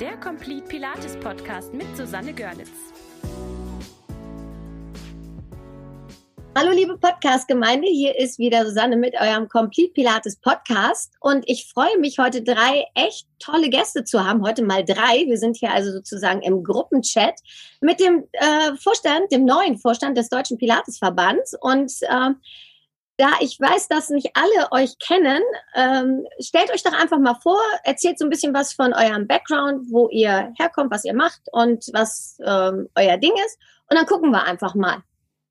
der Complete Pilates Podcast mit Susanne Görlitz. Hallo liebe Podcast-Gemeinde, hier ist wieder Susanne mit eurem Complete Pilates Podcast und ich freue mich heute drei echt tolle Gäste zu haben. Heute mal drei. Wir sind hier also sozusagen im Gruppenchat mit dem äh, Vorstand, dem neuen Vorstand des Deutschen Pilatesverbands und äh, da ich weiß, dass nicht alle euch kennen, ähm, stellt euch doch einfach mal vor, erzählt so ein bisschen was von eurem Background, wo ihr herkommt, was ihr macht und was ähm, euer Ding ist. Und dann gucken wir einfach mal,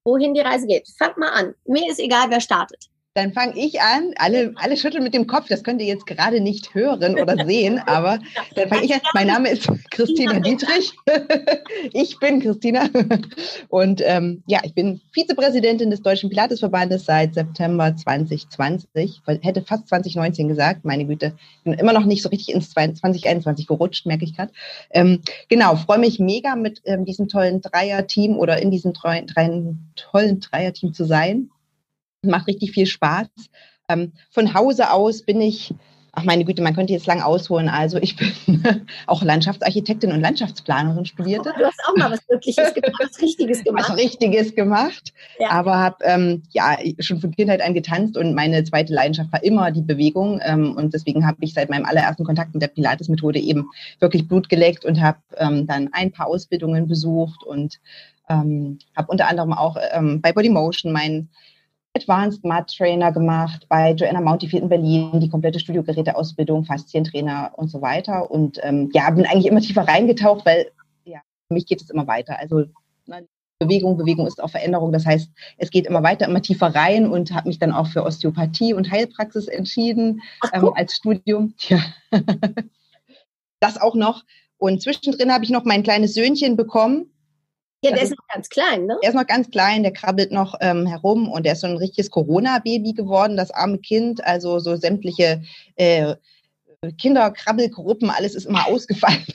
wohin die Reise geht. Fangt mal an. Mir ist egal, wer startet. Dann fange ich an. Alle, alle schütteln mit dem Kopf. Das könnt ihr jetzt gerade nicht hören oder sehen, aber dann fange ich an. Mein Name ist Christina Dietrich. ich bin Christina und ähm, ja, ich bin Vizepräsidentin des Deutschen Pilatesverbandes seit September 2020. Ich hätte fast 2019 gesagt. Meine Güte, bin immer noch nicht so richtig ins 2021 gerutscht, merke ich gerade. Ähm, genau, freue mich mega mit ähm, diesem tollen Dreier-Team oder in diesem drei, drei, tollen Dreier-Team zu sein macht richtig viel Spaß. Ähm, von Hause aus bin ich, ach meine Güte, man könnte jetzt lang ausholen. Also ich bin auch Landschaftsarchitektin und Landschaftsplanerin studierte. Oh, du hast auch mal was Wirkliches gemacht, was Richtiges gemacht. Was Richtiges gemacht, ja. aber habe ähm, ja schon von Kindheit an getanzt und meine zweite Leidenschaft war immer die Bewegung ähm, und deswegen habe ich seit meinem allerersten Kontakt mit der Pilates-Methode eben wirklich Blut geleckt und habe ähm, dann ein paar Ausbildungen besucht und ähm, habe unter anderem auch ähm, bei Bodymotion mein Advanced Mud Trainer gemacht, bei Joanna Mountifield in Berlin, die komplette Studiogeräteausbildung, Faszientrainer und so weiter. Und ähm, ja, bin eigentlich immer tiefer reingetaucht, weil ja, für mich geht es immer weiter. Also ne, Bewegung, Bewegung ist auch Veränderung. Das heißt, es geht immer weiter, immer tiefer rein und habe mich dann auch für Osteopathie und Heilpraxis entschieden ähm, als Studium. Ja. das auch noch. Und zwischendrin habe ich noch mein kleines Söhnchen bekommen ja, der also, ist noch ganz klein, ne? Der ist noch ganz klein, der krabbelt noch ähm, herum und der ist so ein richtiges Corona-Baby geworden, das arme Kind. Also so sämtliche äh, Kinderkrabbelgruppen, alles ist immer ausgefallen.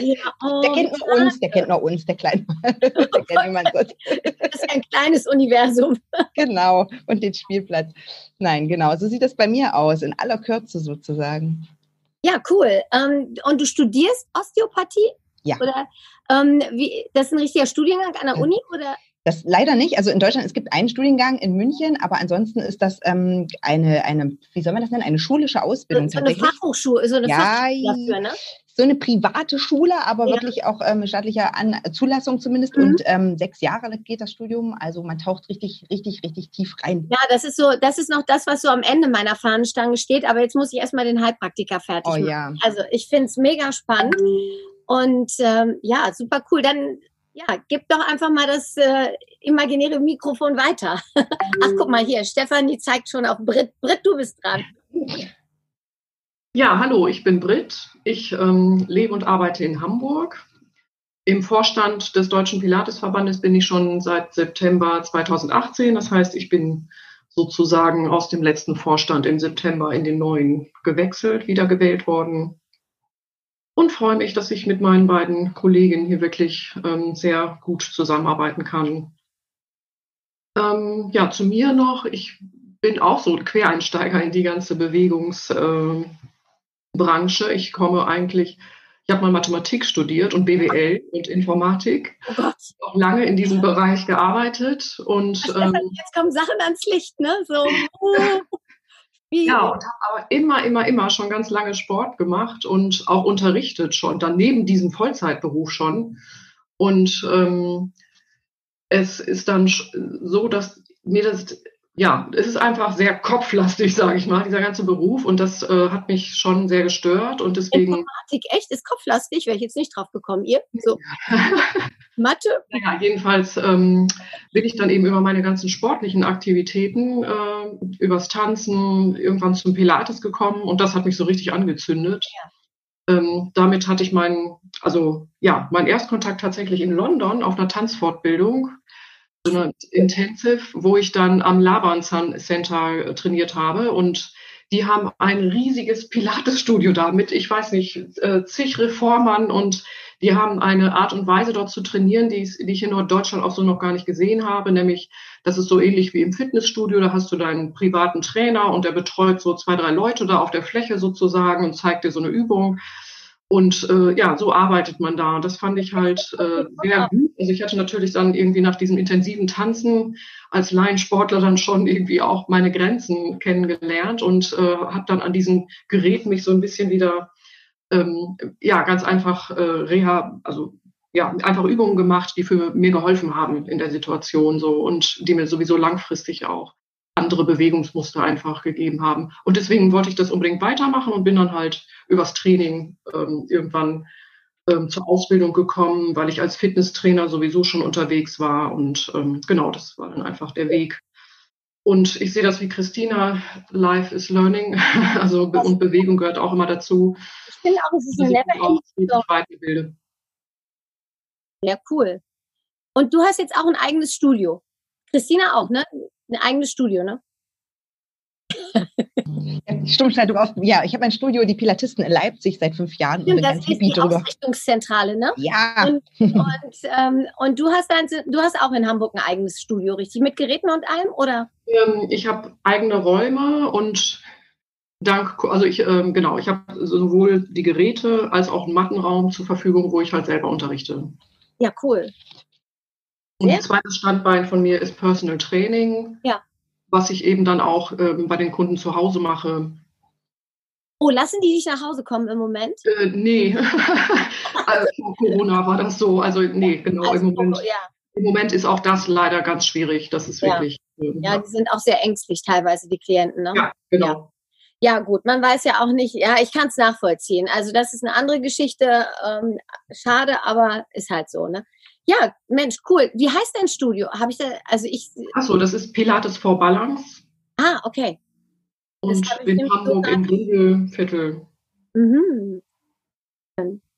Ja, oh, der kennt nur uns, der kennt nur uns, der Kleine. der kennt niemand sonst. Das ist ein kleines Universum. Genau, und den Spielplatz. Nein, genau, so sieht das bei mir aus, in aller Kürze sozusagen. Ja, cool. Ähm, und du studierst Osteopathie? Ja. Oder ähm, wie, das ist ein richtiger Studiengang an der Uni oder? Das leider nicht. Also in Deutschland, es gibt einen Studiengang in München, aber ansonsten ist das ähm, eine, eine, wie soll man das nennen, eine schulische Ausbildung. So eine Fachhochschule, so eine ja, Fachhochschule dafür, ne? So eine private Schule, aber ja. wirklich auch ähm, staatlicher An Zulassung zumindest. Mhm. Und ähm, sechs Jahre geht das Studium. Also man taucht richtig, richtig, richtig tief rein. Ja, das ist so, das ist noch das, was so am Ende meiner Fahnenstange steht. Aber jetzt muss ich erstmal den Heilpraktiker fertig oh, machen. Ja. Also ich finde es mega spannend. Und ähm, ja, super cool. Dann ja, gib doch einfach mal das äh, imaginäre Mikrofon weiter. Ach, guck mal hier, Stefanie zeigt schon auf Brit. Brit, du bist dran. Ja, hallo, ich bin Brit. Ich ähm, lebe und arbeite in Hamburg. Im Vorstand des Deutschen Pilatesverbandes bin ich schon seit September 2018. Das heißt, ich bin sozusagen aus dem letzten Vorstand im September in den neuen gewechselt, wiedergewählt worden und freue mich, dass ich mit meinen beiden Kollegen hier wirklich ähm, sehr gut zusammenarbeiten kann. Ähm, ja, zu mir noch. Ich bin auch so ein Quereinsteiger in die ganze Bewegungsbranche. Äh, ich komme eigentlich, ich habe mal Mathematik studiert und BWL und Informatik. Oh auch lange in diesem Bereich gearbeitet. Und, ähm, jetzt kommen Sachen ans Licht, ne? So. Ja, und habe aber immer, immer, immer schon ganz lange Sport gemacht und auch unterrichtet schon, dann neben diesem Vollzeitberuf schon. Und ähm, es ist dann so, dass mir das ja, es ist einfach sehr kopflastig, sage ich mal, dieser ganze Beruf. Und das äh, hat mich schon sehr gestört. Und deswegen. Informatik, echt? Ist kopflastig? Wäre ich jetzt nicht drauf gekommen. Ihr? So. Mathe? Naja, jedenfalls ähm, bin ich dann eben über meine ganzen sportlichen Aktivitäten, äh, übers Tanzen, irgendwann zum Pilates gekommen. Und das hat mich so richtig angezündet. Ja. Ähm, damit hatte ich meinen, also ja, meinen Erstkontakt tatsächlich in London auf einer Tanzfortbildung so eine Intensive, wo ich dann am Laban Center äh, trainiert habe und die haben ein riesiges Pilates-Studio da mit, ich weiß nicht, äh, zig Reformern und die haben eine Art und Weise dort zu trainieren, die, die ich in Norddeutschland auch so noch gar nicht gesehen habe, nämlich das ist so ähnlich wie im Fitnessstudio, da hast du deinen privaten Trainer und der betreut so zwei, drei Leute da auf der Fläche sozusagen und zeigt dir so eine Übung. Und äh, ja, so arbeitet man da. Und das fand ich halt äh, sehr gut. Also ich hatte natürlich dann irgendwie nach diesem intensiven Tanzen als Laiensportler dann schon irgendwie auch meine Grenzen kennengelernt und äh, habe dann an diesem Gerät mich so ein bisschen wieder ähm, ja ganz einfach äh, reha, also ja einfach Übungen gemacht, die für mir geholfen haben in der Situation so und die mir sowieso langfristig auch andere Bewegungsmuster einfach gegeben haben. Und deswegen wollte ich das unbedingt weitermachen und bin dann halt übers Training ähm, irgendwann ähm, zur Ausbildung gekommen, weil ich als Fitnesstrainer sowieso schon unterwegs war. Und ähm, genau, das war dann einfach der Weg. Und ich sehe das wie Christina, Life is Learning, also und Bewegung gehört auch immer dazu. Ich finde auch, es ist eine Never-Ending. Ja, cool. Und du hast jetzt auch ein eigenes Studio. Christina auch, ne? ein eigenes Studio, ne? Stummschaltung auf. Ja, ich habe ein Studio, die Pilatisten in Leipzig seit fünf Jahren. Stimmt, das ist die drüber. Ausrichtungszentrale, ne? Ja. Und, und, ähm, und du hast dann, du hast auch in Hamburg ein eigenes Studio, richtig? Mit Geräten und allem, oder? Ähm, ich habe eigene Räume und dank, also ich, ähm, genau, ich habe sowohl die Geräte als auch einen Mattenraum zur Verfügung, wo ich halt selber unterrichte. Ja, cool. Und ja. zweites Standbein von mir ist Personal Training, ja. Was ich eben dann auch ähm, bei den Kunden zu Hause mache. Oh, lassen die dich nach Hause kommen im Moment? Äh, nee. also, vor Corona war das so. Also nee, genau. Also, im, Moment, ja. Im Moment ist auch das leider ganz schwierig. Das ist wirklich. Ähm, ja, die sind auch sehr ängstlich teilweise, die Klienten. Ne? Ja, genau. Ja, gut, man weiß ja auch nicht, ja, ich kann es nachvollziehen. Also das ist eine andere Geschichte, ähm, schade, aber ist halt so, ne? Ja, Mensch, cool. Wie heißt dein Studio? Habe ich da, also ich. Achso, das ist Pilates for Balance. Ah, okay. Und in Hamburg im Grünviertel. Mhm.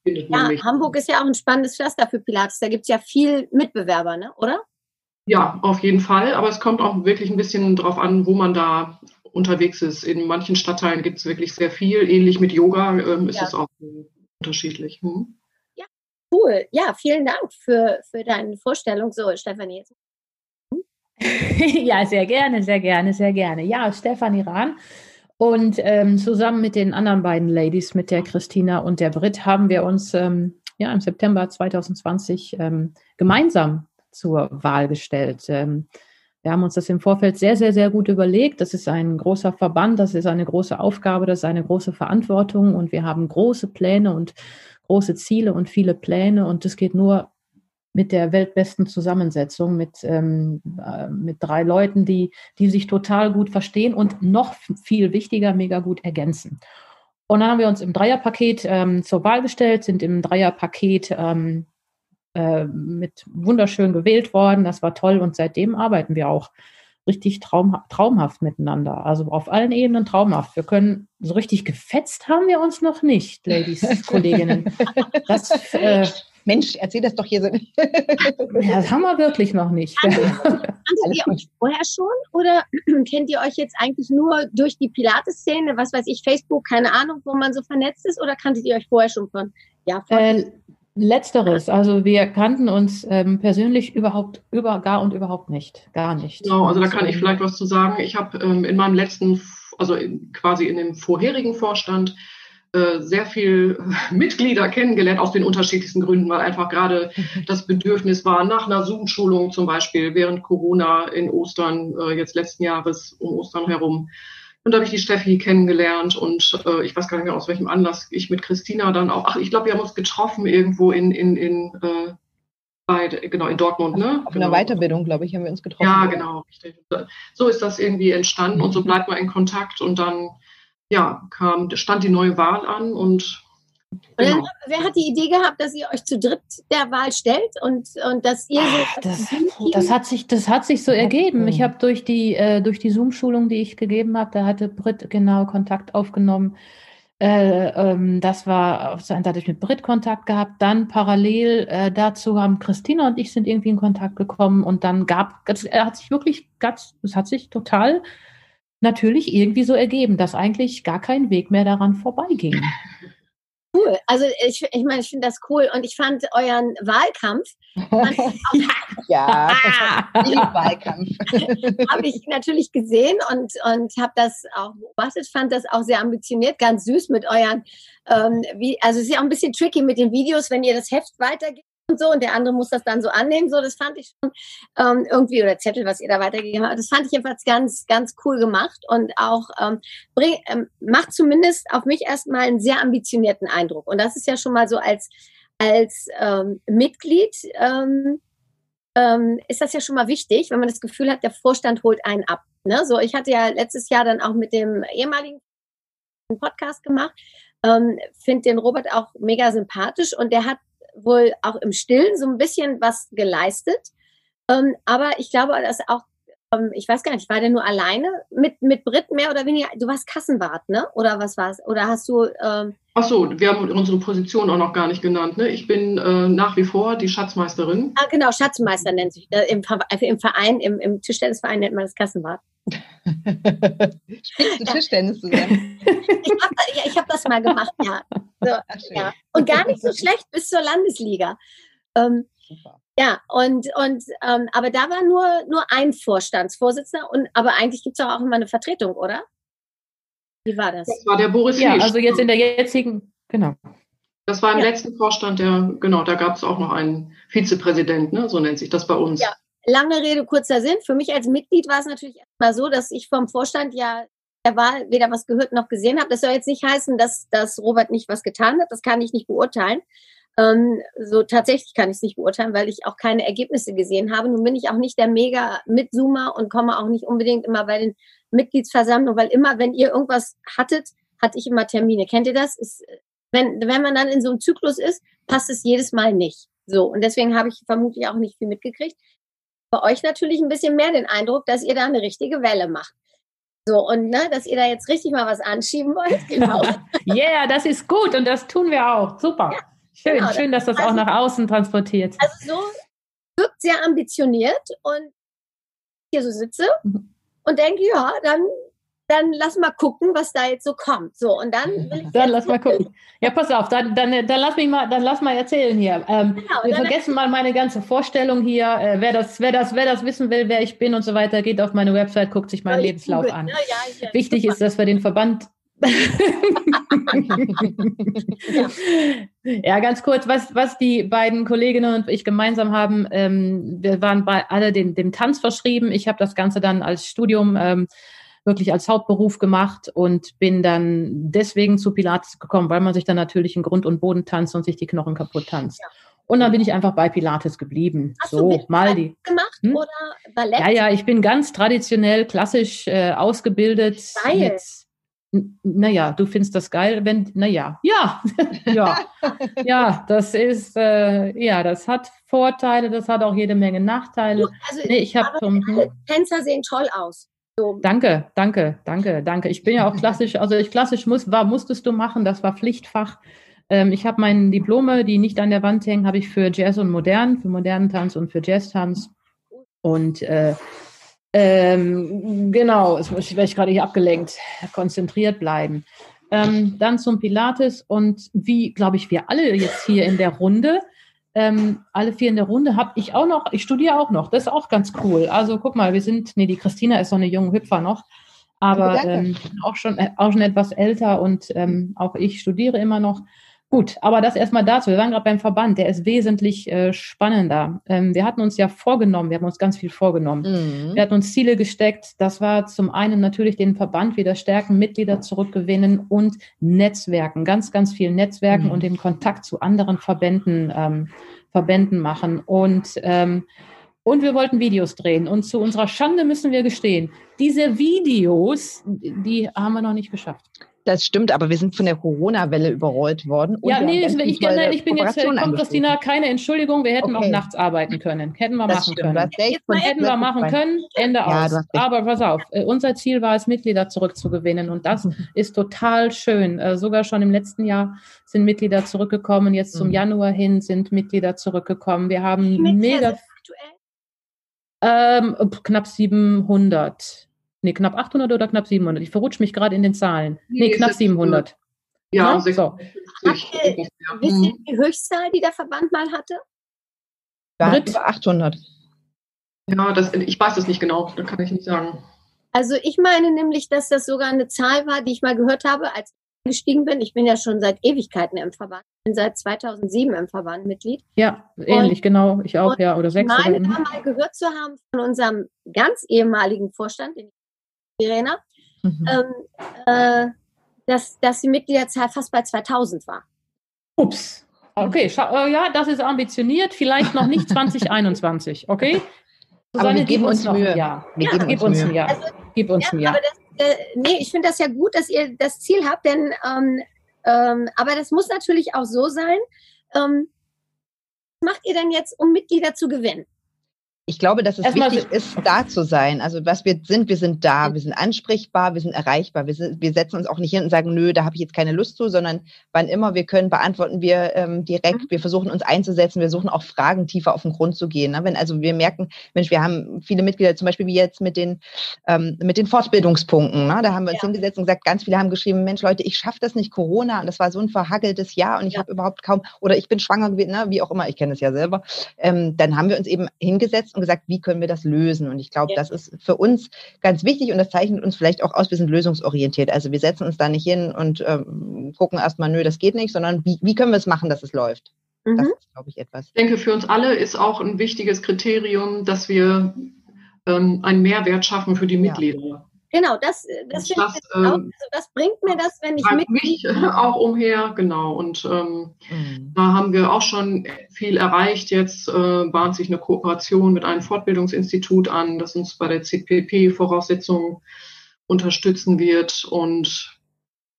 Ja, Hamburg ist ja auch ein spannendes Pflaster für Pilates. Da gibt es ja viel Mitbewerber, ne? oder? Ja, auf jeden Fall. Aber es kommt auch wirklich ein bisschen drauf an, wo man da unterwegs ist. In manchen Stadtteilen gibt es wirklich sehr viel. Ähnlich mit Yoga ähm, ist ja. es auch unterschiedlich. Hm? Cool. Ja, vielen Dank für, für deine Vorstellung. So, Stefanie, jetzt. ja, sehr gerne, sehr gerne, sehr gerne. Ja, Stefanie Rahn. Und ähm, zusammen mit den anderen beiden Ladies, mit der Christina und der Brit, haben wir uns ähm, ja, im September 2020 ähm, gemeinsam zur Wahl gestellt. Ähm, wir haben uns das im Vorfeld sehr, sehr, sehr gut überlegt. Das ist ein großer Verband, das ist eine große Aufgabe, das ist eine große Verantwortung und wir haben große Pläne und große Ziele und viele Pläne und das geht nur mit der weltbesten Zusammensetzung, mit, ähm, äh, mit drei Leuten, die, die sich total gut verstehen und noch viel wichtiger, mega gut ergänzen. Und dann haben wir uns im Dreierpaket ähm, zur Wahl gestellt, sind im Dreierpaket ähm, äh, mit wunderschön gewählt worden. Das war toll und seitdem arbeiten wir auch richtig traum, traumhaft miteinander. Also auf allen Ebenen traumhaft. Wir können so richtig gefetzt haben wir uns noch nicht, Ladies, Kolleginnen. Das, äh, Mensch, erzähl das doch hier so. ja, das haben wir wirklich noch nicht. Kanntet ihr euch vorher schon oder kennt ihr euch jetzt eigentlich nur durch die Pilates-Szene, was weiß ich, Facebook, keine Ahnung, wo man so vernetzt ist oder kanntet ihr euch vorher schon von? Ja, von äh, Letzteres, also wir kannten uns ähm, persönlich überhaupt über gar und überhaupt nicht, gar nicht. Genau, also da kann ich vielleicht was zu sagen. Ich habe ähm, in meinem letzten, also in, quasi in dem vorherigen Vorstand äh, sehr viel Mitglieder kennengelernt aus den unterschiedlichsten Gründen, weil einfach gerade mhm. das Bedürfnis war nach einer Zoom-Schulung zum Beispiel während Corona in Ostern äh, jetzt letzten Jahres um Ostern herum und da habe ich die Steffi kennengelernt und äh, ich weiß gar nicht mehr aus welchem Anlass ich mit Christina dann auch, ach, ich glaube, wir haben uns getroffen irgendwo in, in, in äh, bei, genau, in Dortmund, ne? Auf genau. einer Weiterbildung, glaube ich, haben wir uns getroffen. Ja, genau. So ist das irgendwie entstanden und so mhm. bleibt man in Kontakt und dann, ja, kam, stand die neue Wahl an und Genau. Dann, wer hat die Idee gehabt, dass ihr euch zu dritt der Wahl stellt und, und dass ihr so. Das, das, hat sich, das hat sich so ergeben. Ich habe durch die, äh, durch die Zoom-Schulung, die ich gegeben habe, da hatte Brit genau Kontakt aufgenommen. Äh, ähm, das war auf seiner Seite mit Brit Kontakt gehabt. Dann parallel äh, dazu haben Christina und ich sind irgendwie in Kontakt gekommen und dann gab, es hat sich wirklich ganz, es hat sich total natürlich irgendwie so ergeben, dass eigentlich gar kein Weg mehr daran vorbeiging. Cool. Also ich, ich meine, ich finde das cool und ich fand euren Wahlkampf. Fand ja, ja. Wahlkampf. habe ich natürlich gesehen und, und habe das auch beobachtet, fand das auch sehr ambitioniert, ganz süß mit euren, ähm, wie, also es ist ja auch ein bisschen tricky mit den Videos, wenn ihr das Heft weitergebt und so und der andere muss das dann so annehmen. So, das fand ich schon ähm, irgendwie, oder Zettel, was ihr da weitergegeben habt. Das fand ich jedenfalls ganz, ganz cool gemacht und auch ähm, bring, ähm, macht zumindest auf mich erstmal einen sehr ambitionierten Eindruck. Und das ist ja schon mal so als, als ähm, Mitglied. Ähm, ähm, ist das ja schon mal wichtig, wenn man das Gefühl hat, der Vorstand holt einen ab. Ne? So, ich hatte ja letztes Jahr dann auch mit dem ehemaligen Podcast gemacht, ähm, finde den Robert auch mega sympathisch und der hat wohl auch im Stillen so ein bisschen was geleistet. Ähm, aber ich glaube, dass auch, ähm, ich weiß gar nicht, war der nur alleine mit, mit Brit mehr oder weniger? Du warst Kassenwart, ne? Oder was war's? Oder hast du. Ähm, Ach so, wir haben unsere Position auch noch gar nicht genannt. Ne? Ich bin äh, nach wie vor die Schatzmeisterin. Ah, genau, Schatzmeister nennt sich. Äh, im, also Im Verein, im, im Tischtennisverein nennt man das Kassenwart. Spielst du Tischtennis zusammen? ich habe ja, hab das mal gemacht, ja. So, ja. Und gar nicht so schlecht bis zur Landesliga. Ähm, ja, und, und ähm, aber da war nur, nur ein Vorstandsvorsitzender und aber eigentlich gibt es auch immer eine Vertretung, oder? Wie war das? Das war der Boris Ja, Liesch. also jetzt in der jetzigen, genau. Das war im ja. letzten Vorstand, der, genau, da gab es auch noch einen Vizepräsident, ne? so nennt sich das bei uns. Ja, lange Rede, kurzer Sinn. Für mich als Mitglied war es natürlich erstmal so, dass ich vom Vorstand ja der Wahl weder was gehört noch gesehen habe. Das soll jetzt nicht heißen, dass, dass Robert nicht was getan hat. Das kann ich nicht beurteilen. Ähm, so tatsächlich kann ich es nicht beurteilen, weil ich auch keine Ergebnisse gesehen habe. Nun bin ich auch nicht der mega Mitzoomer und komme auch nicht unbedingt immer bei den Mitgliedsversammlungen, weil immer, wenn ihr irgendwas hattet, hatte ich immer Termine. Kennt ihr das? Ist, wenn, wenn man dann in so einem Zyklus ist, passt es jedes Mal nicht. So. Und deswegen habe ich vermutlich auch nicht viel mitgekriegt. Bei euch natürlich ein bisschen mehr den Eindruck, dass ihr da eine richtige Welle macht. So, und ne, dass ihr da jetzt richtig mal was anschieben wollt. Genau. Ja, yeah, das ist gut und das tun wir auch. Super. Ja, schön, genau, schön, dass das also, auch nach außen transportiert. Also so wirkt sehr ambitioniert und hier so sitze mhm. Und denke, ja, dann dann lass mal gucken, was da jetzt so kommt. So, und dann Dann lass mal gucken. Ja, pass auf, dann, dann, dann lass mich mal, dann lass mal erzählen hier. Ähm, genau, wir vergessen mal meine ganze Vorstellung hier. Äh, wer, das, wer, das, wer das wissen will, wer ich bin und so weiter, geht auf meine Website, guckt sich meinen ja, Lebenslauf an. Ja, ja, Wichtig super. ist, dass wir den Verband ja. ja. ganz kurz, was, was die beiden Kolleginnen und ich gemeinsam haben, ähm, wir waren bei alle dem, dem Tanz verschrieben. Ich habe das Ganze dann als Studium ähm, wirklich als Hauptberuf gemacht und bin dann deswegen zu Pilates gekommen, weil man sich dann natürlich in Grund und Boden tanzt und sich die Knochen kaputt tanzt. Ja. Und dann bin ich einfach bei Pilates geblieben. Hast so, du mal die gemacht hm? oder Ballett? Ja, ja, ich bin ganz traditionell, klassisch äh, ausgebildet. Geil. Naja, du findest das geil, wenn, naja, ja, ja, ja, das ist, äh, ja, das hat Vorteile, das hat auch jede Menge Nachteile. Also, nee, ich habe Tänzer sehen toll aus. So. Danke, danke, danke, danke. Ich bin ja auch klassisch, also ich klassisch muss, war, musstest du machen, das war Pflichtfach. Ähm, ich habe meine Diplome, die nicht an der Wand hängen, habe ich für Jazz und Modern, für modernen Tanz und für Jazz-Tanz. Und äh, ähm, genau, jetzt werde ich gerade hier abgelenkt, konzentriert bleiben. Ähm, dann zum Pilates und wie, glaube ich, wir alle jetzt hier in der Runde ähm, alle vier in der Runde habe ich auch noch, ich studiere auch noch, das ist auch ganz cool. Also guck mal, wir sind, nee, die Christina ist so eine junge Hüpfer noch, aber ähm, auch, schon, äh, auch schon etwas älter und ähm, auch ich studiere immer noch. Gut, aber das erstmal dazu. Wir waren gerade beim Verband, der ist wesentlich äh, spannender. Ähm, wir hatten uns ja vorgenommen, wir haben uns ganz viel vorgenommen. Mhm. Wir hatten uns Ziele gesteckt. Das war zum einen natürlich den Verband wieder stärken, Mitglieder zurückgewinnen und Netzwerken, ganz, ganz viel Netzwerken mhm. und den Kontakt zu anderen Verbänden, ähm, Verbänden machen. Und ähm, und wir wollten Videos drehen. Und zu unserer Schande müssen wir gestehen, diese Videos, die haben wir noch nicht geschafft. Das stimmt, aber wir sind von der Corona-Welle überrollt worden. ja, nee, ich, ich, nein, ich bin jetzt, komm, Christina, keine Entschuldigung, wir hätten okay. auch nachts arbeiten können. Hätten wir das machen stimmt, können. hätten wir machen können, Ende ja, aus. Aber pass auf, äh, unser Ziel war es, Mitglieder zurückzugewinnen und das ist total schön. Äh, sogar schon im letzten Jahr sind Mitglieder zurückgekommen, jetzt zum mhm. Januar hin sind Mitglieder zurückgekommen. Wir haben mega... Ähm, knapp 700. Nee, knapp 800 oder knapp 700? Ich verrutsche mich gerade in den Zahlen. Nee, nee knapp 700. Ja, ne? so. 56. Habt ihr, wisst ihr die Höchstzahl, die der Verband mal hatte? Brit? über 800. Ja, das, ich weiß es nicht genau, da kann ich nicht sagen. Also ich meine nämlich, dass das sogar eine Zahl war, die ich mal gehört habe, als ich gestiegen bin. Ich bin ja schon seit Ewigkeiten im Verband. Ich bin seit 2007 im Verband Mitglied. Ja, ähnlich, genau. Ich auch, und ja. Oder Ich sechs. meine Oder, da mal gehört zu haben von unserem ganz ehemaligen Vorstand, den Verena, Mhm. ähm, äh, dass, dass die Mitgliederzahl fast bei 2000 war. Ups. Okay, äh, ja, das ist ambitioniert. Vielleicht noch nicht 2021, okay? Aber wir gib geben uns noch Mühe. ein Jahr. Wir Ja, geben Gib uns uns ein Mühe. Jahr. Also, Gib uns Ja, ein Jahr. aber das, äh, nee, ich finde das ja gut, dass ihr das Ziel habt, denn ähm, ähm, aber das muss natürlich auch so sein. Ähm, was macht ihr denn jetzt, um Mitglieder zu gewinnen? Ich glaube, dass es Erstmal wichtig ist, da zu sein. Also was wir sind, wir sind da, wir sind ansprechbar, wir sind erreichbar. Wir, sind, wir setzen uns auch nicht hin und sagen, nö, da habe ich jetzt keine Lust zu, sondern wann immer wir können, beantworten wir ähm, direkt. Mhm. Wir versuchen uns einzusetzen, wir versuchen auch Fragen tiefer auf den Grund zu gehen. Ne? Wenn also wir merken, Mensch, wir haben viele Mitglieder, zum Beispiel wie jetzt mit den ähm, mit den Fortbildungspunkten. Ne? Da haben wir uns Ja. hingesetzt und gesagt, ganz viele haben geschrieben, Mensch, Leute, ich schaffe das nicht, Corona, und das war so ein verhageltes Jahr und ich Ja. habe überhaupt kaum oder ich bin schwanger gewesen, ne? wie auch immer, ich kenne es ja selber. Ähm, dann haben wir uns eben hingesetzt und gesagt, wie können wir das lösen? Und ich glaube, Ja. das ist für uns ganz wichtig und das zeichnet uns vielleicht auch aus, wir sind lösungsorientiert. Also wir setzen uns da nicht hin und ähm, gucken erstmal, nö, das geht nicht, sondern wie, wie können wir es machen, dass es läuft? Das Mhm. ist, glaube ich, etwas. Ich denke, für uns alle ist auch ein wichtiges Kriterium, dass wir ähm, einen Mehrwert schaffen für die Ja. Genau, das, das, Und finde das, ich jetzt auch. Also ähm, was bringt mir das, wenn ich Mitglied mich äh, auch umher, genau. Und ähm, Mhm. da haben wir auch schon viel erreicht. Jetzt äh, bahnt sich eine Kooperation mit einem Fortbildungsinstitut an, das uns bei der CPP-Voraussetzung unterstützen wird und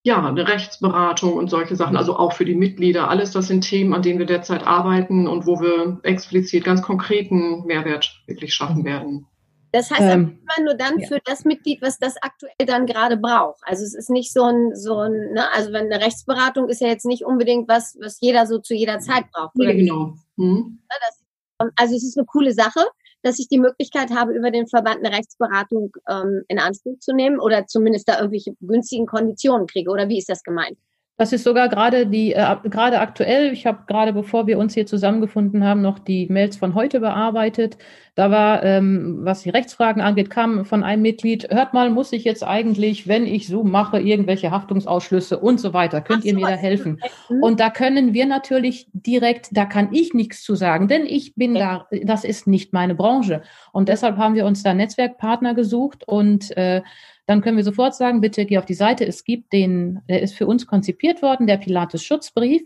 ja, eine Rechtsberatung und solche Sachen, also auch für die Mitglieder. Alles das sind Themen, an denen wir derzeit arbeiten und wo wir explizit ganz konkreten Mehrwert wirklich schaffen werden. Das heißt Ähm, aber immer nur dann ja. für das Mitglied, was das aktuell dann gerade braucht. Also es ist nicht so ein, so ein, ne, also wenn eine Rechtsberatung ist ja jetzt nicht unbedingt was, was jeder so zu jeder Zeit braucht. Ja, genau. Hm? Das, also es ist eine coole Sache, dass ich die Möglichkeit habe, über den Verband eine Rechtsberatung ähm, in Anspruch zu nehmen oder zumindest da irgendwelche günstigen Konditionen kriege. Oder wie ist das gemeint? Das ist sogar gerade die, äh, gerade aktuell, ich habe gerade bevor wir uns hier zusammengefunden haben, noch die Mails von heute bearbeitet. Da war, ähm, was die Rechtsfragen angeht, kam von einem Mitglied, hört mal, muss ich jetzt eigentlich, wenn ich so mache, irgendwelche Haftungsausschlüsse und so weiter, könnt Ach ihr mir da also- helfen? Hm? Und da können wir natürlich direkt, da kann ich nichts zu sagen, denn ich bin da, das ist nicht meine Branche. Und deshalb haben wir uns da Netzwerkpartner gesucht und äh, dann können wir sofort sagen, bitte geh auf die Seite. Es gibt den, der ist für uns konzipiert worden, der Pilates Schutzbrief.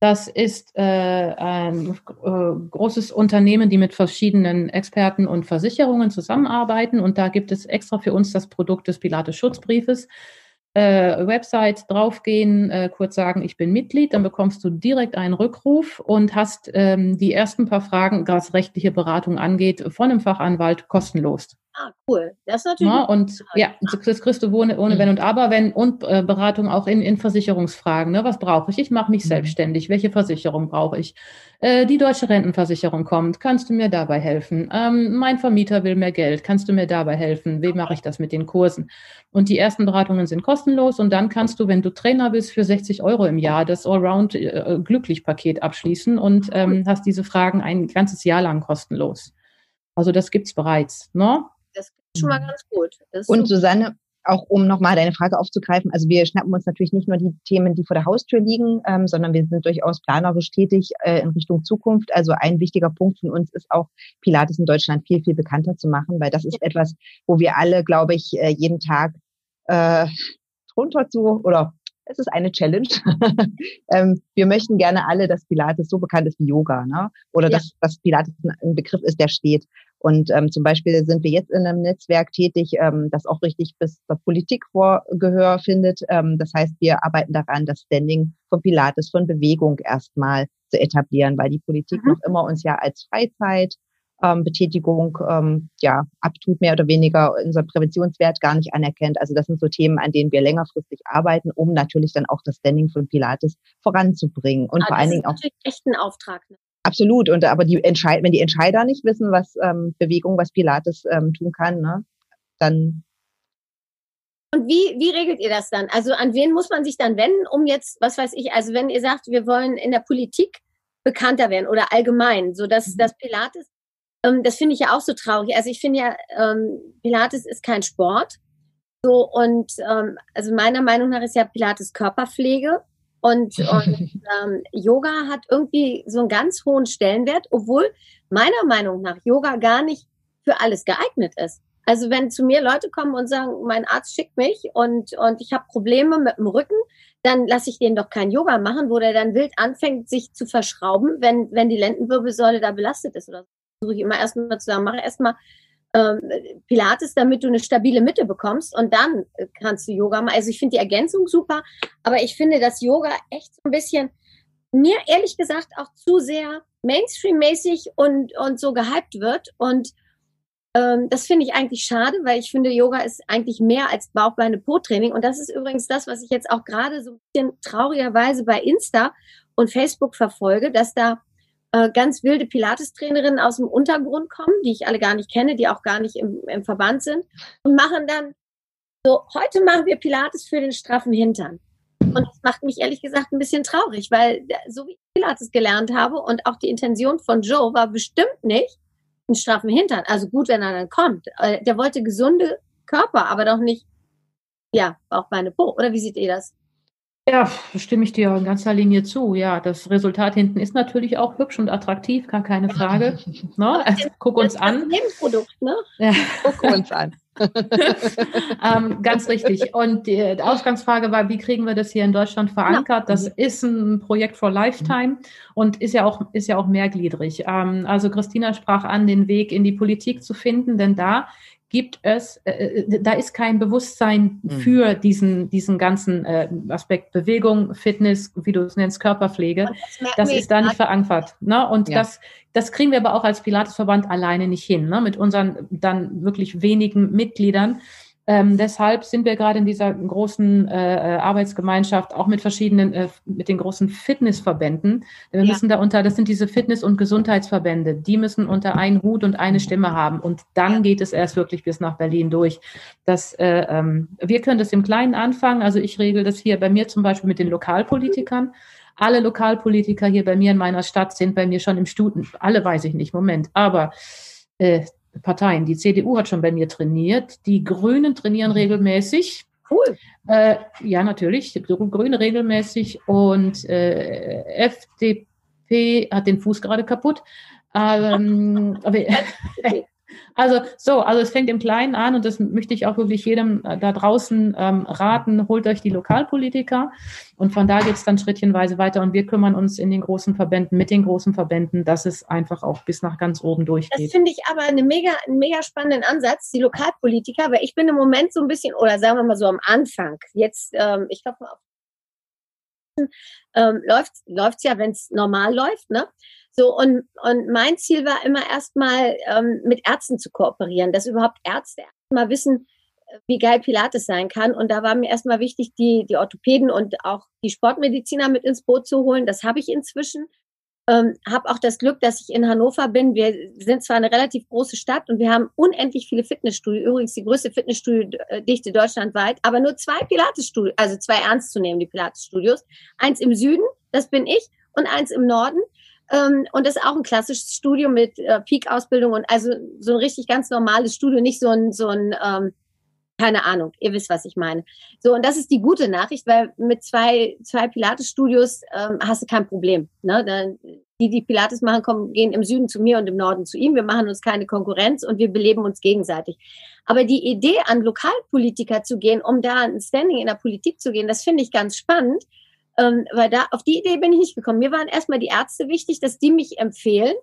Das ist äh, ein äh, großes Unternehmen, die mit verschiedenen Experten und Versicherungen zusammenarbeiten. Und da gibt es extra für uns das Produkt des Pilates Schutzbriefes äh, Website draufgehen, äh, kurz sagen, ich bin Mitglied, dann bekommst du direkt einen Rückruf und hast ähm, die ersten paar Fragen, was rechtliche Beratung angeht, von einem Fachanwalt kostenlos. Ah, cool. Das ist natürlich. Ja, und ja, das kriegst du ohne, ohne Wenn und Aber, wenn und äh, Beratung auch in, in Versicherungsfragen. Ne? Was brauche ich? Ich mache mich Mhm. selbstständig. Welche Versicherung brauche ich? Äh, die deutsche Rentenversicherung kommt. Kannst du mir dabei helfen? Ähm, mein Vermieter will mehr Geld. Kannst du mir dabei helfen? Wie mache ich das mit den Kursen? Und die ersten Beratungen sind kostenlos und dann kannst du, wenn du Trainer bist, für 60 Euro im Jahr das Allround äh, Paket abschließen und ähm, hast diese Fragen ein ganzes Jahr lang kostenlos. Also das gibt's bereits. Ne? Schon mal ganz gut. Und. Susanne, auch um nochmal deine Frage aufzugreifen, also wir schnappen uns natürlich nicht nur die Themen, die vor der Haustür liegen, ähm, sondern wir sind durchaus planerisch tätig äh, in Richtung Zukunft. Also ein wichtiger Punkt von uns ist auch, Pilates in Deutschland viel, viel bekannter zu machen, weil das ist etwas, wo wir alle, glaube ich, äh, jeden Tag äh, drunter zu oder es ist eine Challenge. ähm, wir möchten gerne alle, dass Pilates so bekannt ist wie Yoga, ne? Oder Ja. dass, dass Pilates ein Begriff ist, der steht. Und ähm, zum Beispiel sind wir jetzt in einem Netzwerk tätig, ähm, das auch richtig bis zur Politik vor Gehör findet. Ähm, das heißt, wir arbeiten daran, das Standing von Pilates, von Bewegung erstmal zu etablieren, weil die Politik Mhm. noch immer uns ja als Freizeit ähm, Betätigung ähm, ja abtut mehr oder weniger unser Präventionswert gar nicht anerkennt. Also das sind so Themen, an denen wir längerfristig arbeiten, um natürlich dann auch das Standing von Pilates voranzubringen und Ah, vor allen Dingen auch echt ein Auftrag. Ne? Absolut. Und aber die Entscheid wenn die Entscheider nicht wissen, was ähm, Bewegung, was Pilates ähm, tun kann, ne, dann Und wie, wie regelt ihr das dann? Also an wen muss man sich dann wenden, um jetzt, was weiß ich, also wenn ihr sagt, wir wollen in der Politik bekannter werden oder allgemein, so dass mhm. das Pilates, ähm, das finde ich ja auch so traurig. Also ich finde ja, ähm, Pilates ist kein Sport. So und ähm, also meiner Meinung nach ist ja Pilates Körperpflege und, und ähm, Yoga hat irgendwie so einen ganz hohen Stellenwert, obwohl meiner Meinung nach Yoga gar nicht für alles geeignet ist. Also wenn zu mir Leute kommen und sagen, mein Arzt schickt mich und, und ich habe Probleme mit dem Rücken, dann lasse ich den doch kein Yoga machen, wo der dann wild anfängt, sich zu verschrauben, wenn, wenn die Lendenwirbelsäule da belastet ist. Oder so. versuche ich immer erstmal zu sagen, mache erstmal ähm, Pilates, damit du eine stabile Mitte bekommst und dann kannst du Yoga machen. Also ich finde die Ergänzung super, aber ich finde, dass Yoga echt so ein bisschen mir ehrlich gesagt auch zu sehr Mainstream-mäßig und, und so gehypt wird und ähm, das finde ich eigentlich schade, weil ich finde, Yoga ist eigentlich mehr als Bauchbeine-Po-Training. Und das ist übrigens das, was ich jetzt auch gerade so ein bisschen traurigerweise bei Insta und Facebook verfolge, dass da äh, ganz wilde Pilates-Trainerinnen aus dem Untergrund kommen, die ich alle gar nicht kenne, die auch gar nicht im, im Verband sind und machen dann so, heute machen wir Pilates für den straffen Hintern. Und das macht mich ehrlich gesagt ein bisschen traurig, weil so wie ich Pilates gelernt habe und auch die Intention von Joe war bestimmt nicht einen straffen Hintern. Also gut, wenn er dann kommt. Äh, der wollte gesunde Körper, aber doch nicht, ja, auch meine Po. Oder wie seht ihr das? Ja, stimme ich dir in ganzer Linie zu. Ja, das Resultat hinten ist natürlich auch hübsch und attraktiv, gar keine Frage. ne? also, guck uns an. Nebenprodukt, ne? Ja. Guck uns an. ähm, ganz richtig. Und die, die, Ausgangsfrage war, wie kriegen wir das hier in Deutschland verankert? Das ist ein Projekt for Lifetime und ist ja auch, ist ja auch mehrgliedrig. Ähm, also Christina sprach an, den Weg in die Politik zu finden, denn da gibt es, äh, äh, da ist kein Bewusstsein mhm. für diesen, diesen ganzen äh, Aspekt Bewegung, Fitness, wie du es nennst, Körperpflege. Das, das ist da nicht verankert. Ne? Und ja. das, das kriegen wir aber auch als Pilatesverband alleine nicht hin, ne? mit unseren dann wirklich wenigen Mitgliedern. Ähm, deshalb sind wir gerade in dieser großen äh, Arbeitsgemeinschaft auch mit verschiedenen, äh, mit den großen Fitnessverbänden. Wir ja. müssen da unter, das sind diese Fitness- und Gesundheitsverbände, die müssen unter einen Hut und eine Stimme haben. Und dann ja. geht es erst wirklich bis nach Berlin durch. Das, äh, ähm, wir können das im Kleinen anfangen. Also ich regel das hier bei mir zum Beispiel mit den Lokalpolitikern. Alle Lokalpolitiker hier bei mir in meiner Stadt sind bei mir schon im Stuten. Alle weiß ich nicht, Moment. Aber äh, Parteien. Die CDU hat schon bei mir trainiert. Die Grünen trainieren regelmäßig. Cool. Äh, ja, natürlich. Die Grüne regelmäßig. Und äh, FDP hat den Fuß gerade kaputt. Ähm, aber, also so, also es fängt im Kleinen an und das möchte ich auch wirklich jedem äh, da draußen ähm, raten, holt euch die Lokalpolitiker und von da geht es dann schrittchenweise weiter und wir kümmern uns in den großen Verbänden, mit den großen Verbänden, dass es einfach auch bis nach ganz oben durchgeht. Das finde ich aber eine mega, einen mega spannenden Ansatz, die Lokalpolitiker, aber ich bin im Moment so ein bisschen, oder sagen wir mal so am Anfang, jetzt, ähm, ich glaube, ähm, läuft es ja, wenn es normal läuft, ne? So, und, und mein Ziel war immer erstmal ähm, mit Ärzten zu kooperieren, dass überhaupt Ärzte erstmal wissen, wie geil Pilates sein kann. Und da war mir erstmal wichtig, die, die Orthopäden und auch die Sportmediziner mit ins Boot zu holen. Das habe ich inzwischen. Ähm, habe auch das Glück, dass ich in Hannover bin. Wir sind zwar eine relativ große Stadt und wir haben unendlich viele Fitnessstudios, übrigens die größte Fitnessstudio-Dichte deutschlandweit, aber nur zwei Pilatesstudios, also zwei ernst zu nehmen, die Pilatesstudios. Eins im Süden, das bin ich, und eins im Norden. Ähm, und das ist auch ein klassisches Studio mit äh, Peak-Ausbildung und also so ein richtig ganz normales Studio, nicht so ein, so ein ähm, keine Ahnung, ihr wisst, was ich meine. So, und das ist die gute Nachricht, weil mit zwei, zwei Pilates-Studios ähm, hast du kein Problem. Ne? Dann, die, die Pilates machen, kommen, gehen im Süden zu mir und im Norden zu ihm. Wir machen uns keine Konkurrenz und wir beleben uns gegenseitig. Aber die Idee, an Lokalpolitiker zu gehen, um da ein Standing in der Politik zu gehen, das finde ich ganz spannend, ähm, weil da auf die Idee bin ich nicht gekommen. Mir waren erstmal die Ärzte wichtig, dass die mich empfehlen.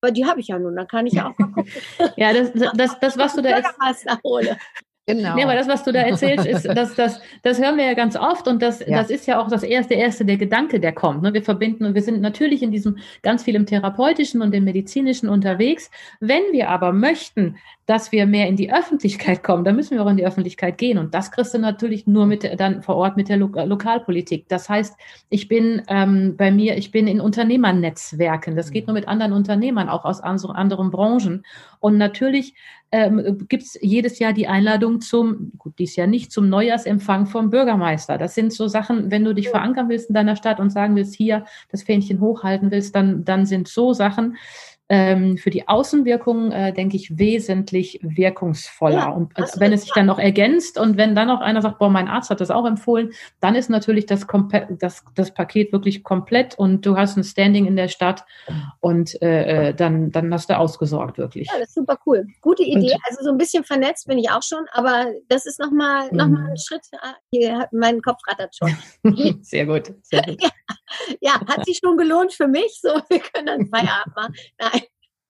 Aber die habe ich ja nun, dann kann ich ja auch mal gucken. ja, das, das, das, was du da jetzt, Genau. Nee, aber das, was du da erzählst, ist, das, das, das hören wir ja ganz oft und das, ja. das ist ja auch das erste, erste, der Gedanke, der kommt. Ne? Wir verbinden und wir sind natürlich in diesem ganz viel im therapeutischen und im medizinischen unterwegs. Wenn wir aber möchten, dass wir mehr in die Öffentlichkeit kommen, dann müssen wir auch in die Öffentlichkeit gehen. Und das kriegst du natürlich nur mit dann vor Ort mit der Lo Lokalpolitik. Das heißt, ich bin ähm, bei mir, ich bin in Unternehmernetzwerken. Das geht nur mit anderen Unternehmern, auch aus anderen Branchen. Und natürlich ähm, gibt es jedes Jahr die Einladung zum, gut, dies Jahr nicht, zum Neujahrsempfang vom Bürgermeister. Das sind so Sachen, wenn du dich verankern willst in deiner Stadt und sagen willst, hier das Fähnchen hochhalten willst, dann, dann sind so Sachen, für die Außenwirkung, äh, denke ich, wesentlich wirkungsvoller. Ja, und äh, wenn es sich dann noch ergänzt und wenn dann noch einer sagt, boah, mein Arzt hat das auch empfohlen, dann ist natürlich das, das, das Paket wirklich komplett und du hast ein Standing in der Stadt und äh, äh, dann, dann hast du ausgesorgt, wirklich. Ja, das ist super cool. Gute Idee. Und, also so ein bisschen vernetzt bin ich auch schon, aber das ist nochmal noch mal ein mhm. Schritt. Ah, hier, mein Kopf rattert schon. Sehr gut. Sehr gut. ja, ja, hat sich schon gelohnt für mich. So, wir können dann Feierabend machen. Nein.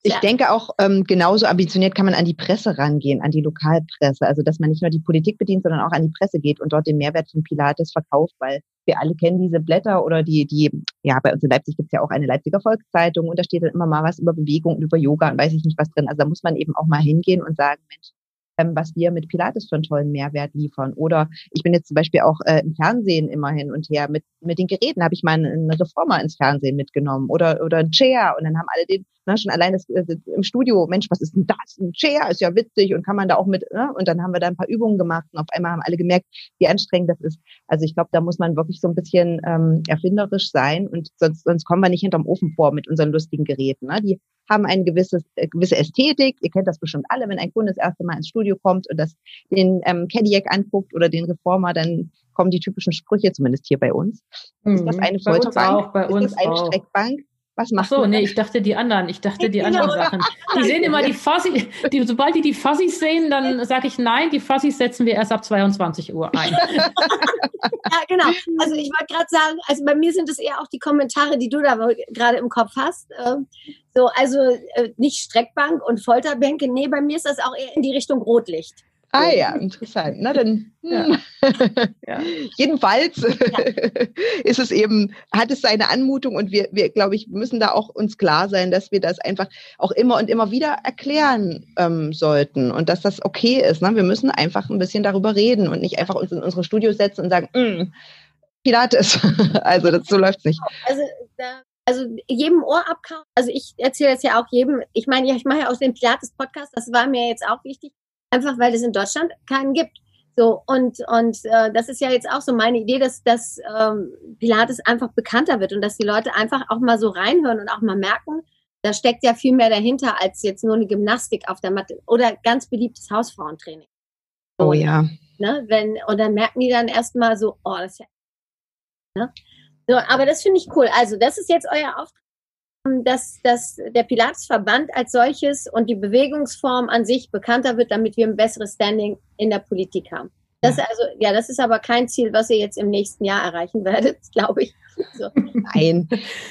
Ich ja. denke auch, ähm, genauso ambitioniert kann man an die Presse rangehen, an die Lokalpresse. Also, dass man nicht nur die Politik bedient, sondern auch an die Presse geht und dort den Mehrwert von Pilates verkauft, weil wir alle kennen diese Blätter oder die, die, ja, bei uns in Leipzig gibt es ja auch eine Leipziger Volkszeitung und da steht dann immer mal was über Bewegung und über Yoga und weiß ich nicht was drin. Also da muss man eben auch mal hingehen und sagen, Mensch, ähm, was wir mit Pilates für einen tollen Mehrwert liefern. Oder ich bin jetzt zum Beispiel auch äh, im Fernsehen immer hin und her. Mit, mit den Geräten habe ich mal einen Reformer ins Fernsehen mitgenommen oder, oder ein Chair. Und dann haben alle den, ne, schon allein das, äh, im Studio, Mensch, was ist denn das? Ein Chair ist ja witzig und kann man da auch mit, ne? Und dann haben wir da ein paar Übungen gemacht und auf einmal haben alle gemerkt, wie anstrengend das ist. Also ich glaube, da muss man wirklich so ein bisschen ähm, erfinderisch sein und sonst, sonst kommen wir nicht hinterm Ofen vor mit unseren lustigen Geräten. Ne? Die haben eine gewisse, äh, gewisse Ästhetik. Ihr kennt das bestimmt alle, wenn ein Kunde das erste Mal ins Studio kommt und das den ähm, Cadillac anguckt oder den Reformer, dann kommen die typischen Sprüche, zumindest hier bei uns. Mhm. Ist das mhm. eine Folterbank? Bei uns ist das eine auch. Streckbank? Was macht Ach so, nee, ich dachte die anderen. Ich dachte die anderen Sachen. Die sehen immer die Fuzzy, die, sobald die die Fuzzies sehen, dann sage ich nein, die Fuzzies setzen wir erst ab 22 Uhr ein. ja, genau. Also ich wollte gerade sagen, also bei mir sind es eher auch die Kommentare, die du da gerade im Kopf hast. Ähm, so, also äh, nicht Streckbank und Folterbänke. Nee, bei mir ist das auch eher in die Richtung Rotlicht. Ah ja, interessant. Na dann. Ja. ja. Jedenfalls ist es eben, hat es seine Anmutung und wir, wir glaube ich, müssen da auch uns klar sein, dass wir das einfach auch immer und immer wieder erklären ähm, sollten und dass das okay ist. Ne? Wir müssen einfach ein bisschen darüber reden und nicht einfach uns in unsere Studios setzen und sagen, mm, Pilates. also das, so läuft es nicht. Also da also jedem Ohr abkauen. Also ich erzähle das ja auch jedem. Ich meine, ich mache ja auch den Pilates-Podcast, das war mir jetzt auch wichtig. Einfach weil es in Deutschland keinen gibt. So, und, und äh, das ist ja jetzt auch so meine Idee, dass, dass ähm, Pilates einfach bekannter wird und dass die Leute einfach auch mal so reinhören und auch mal merken, da steckt ja viel mehr dahinter als jetzt nur eine Gymnastik auf der Matte oder ganz beliebtes Hausfrauentraining. So, oh ja. Ne, wenn, und dann merken die dann erstmal so, oh, das ist ja. Ne? So, aber das finde ich cool. Also, das ist jetzt euer Auftrag dass, dass der Pilatesverband als solches und die Bewegungsform an sich bekannter wird, damit wir ein besseres Standing in der Politik haben. Das ja. also, ja, das ist aber kein Ziel, was ihr jetzt im nächsten Jahr erreichen werdet, glaube ich. So. Nein,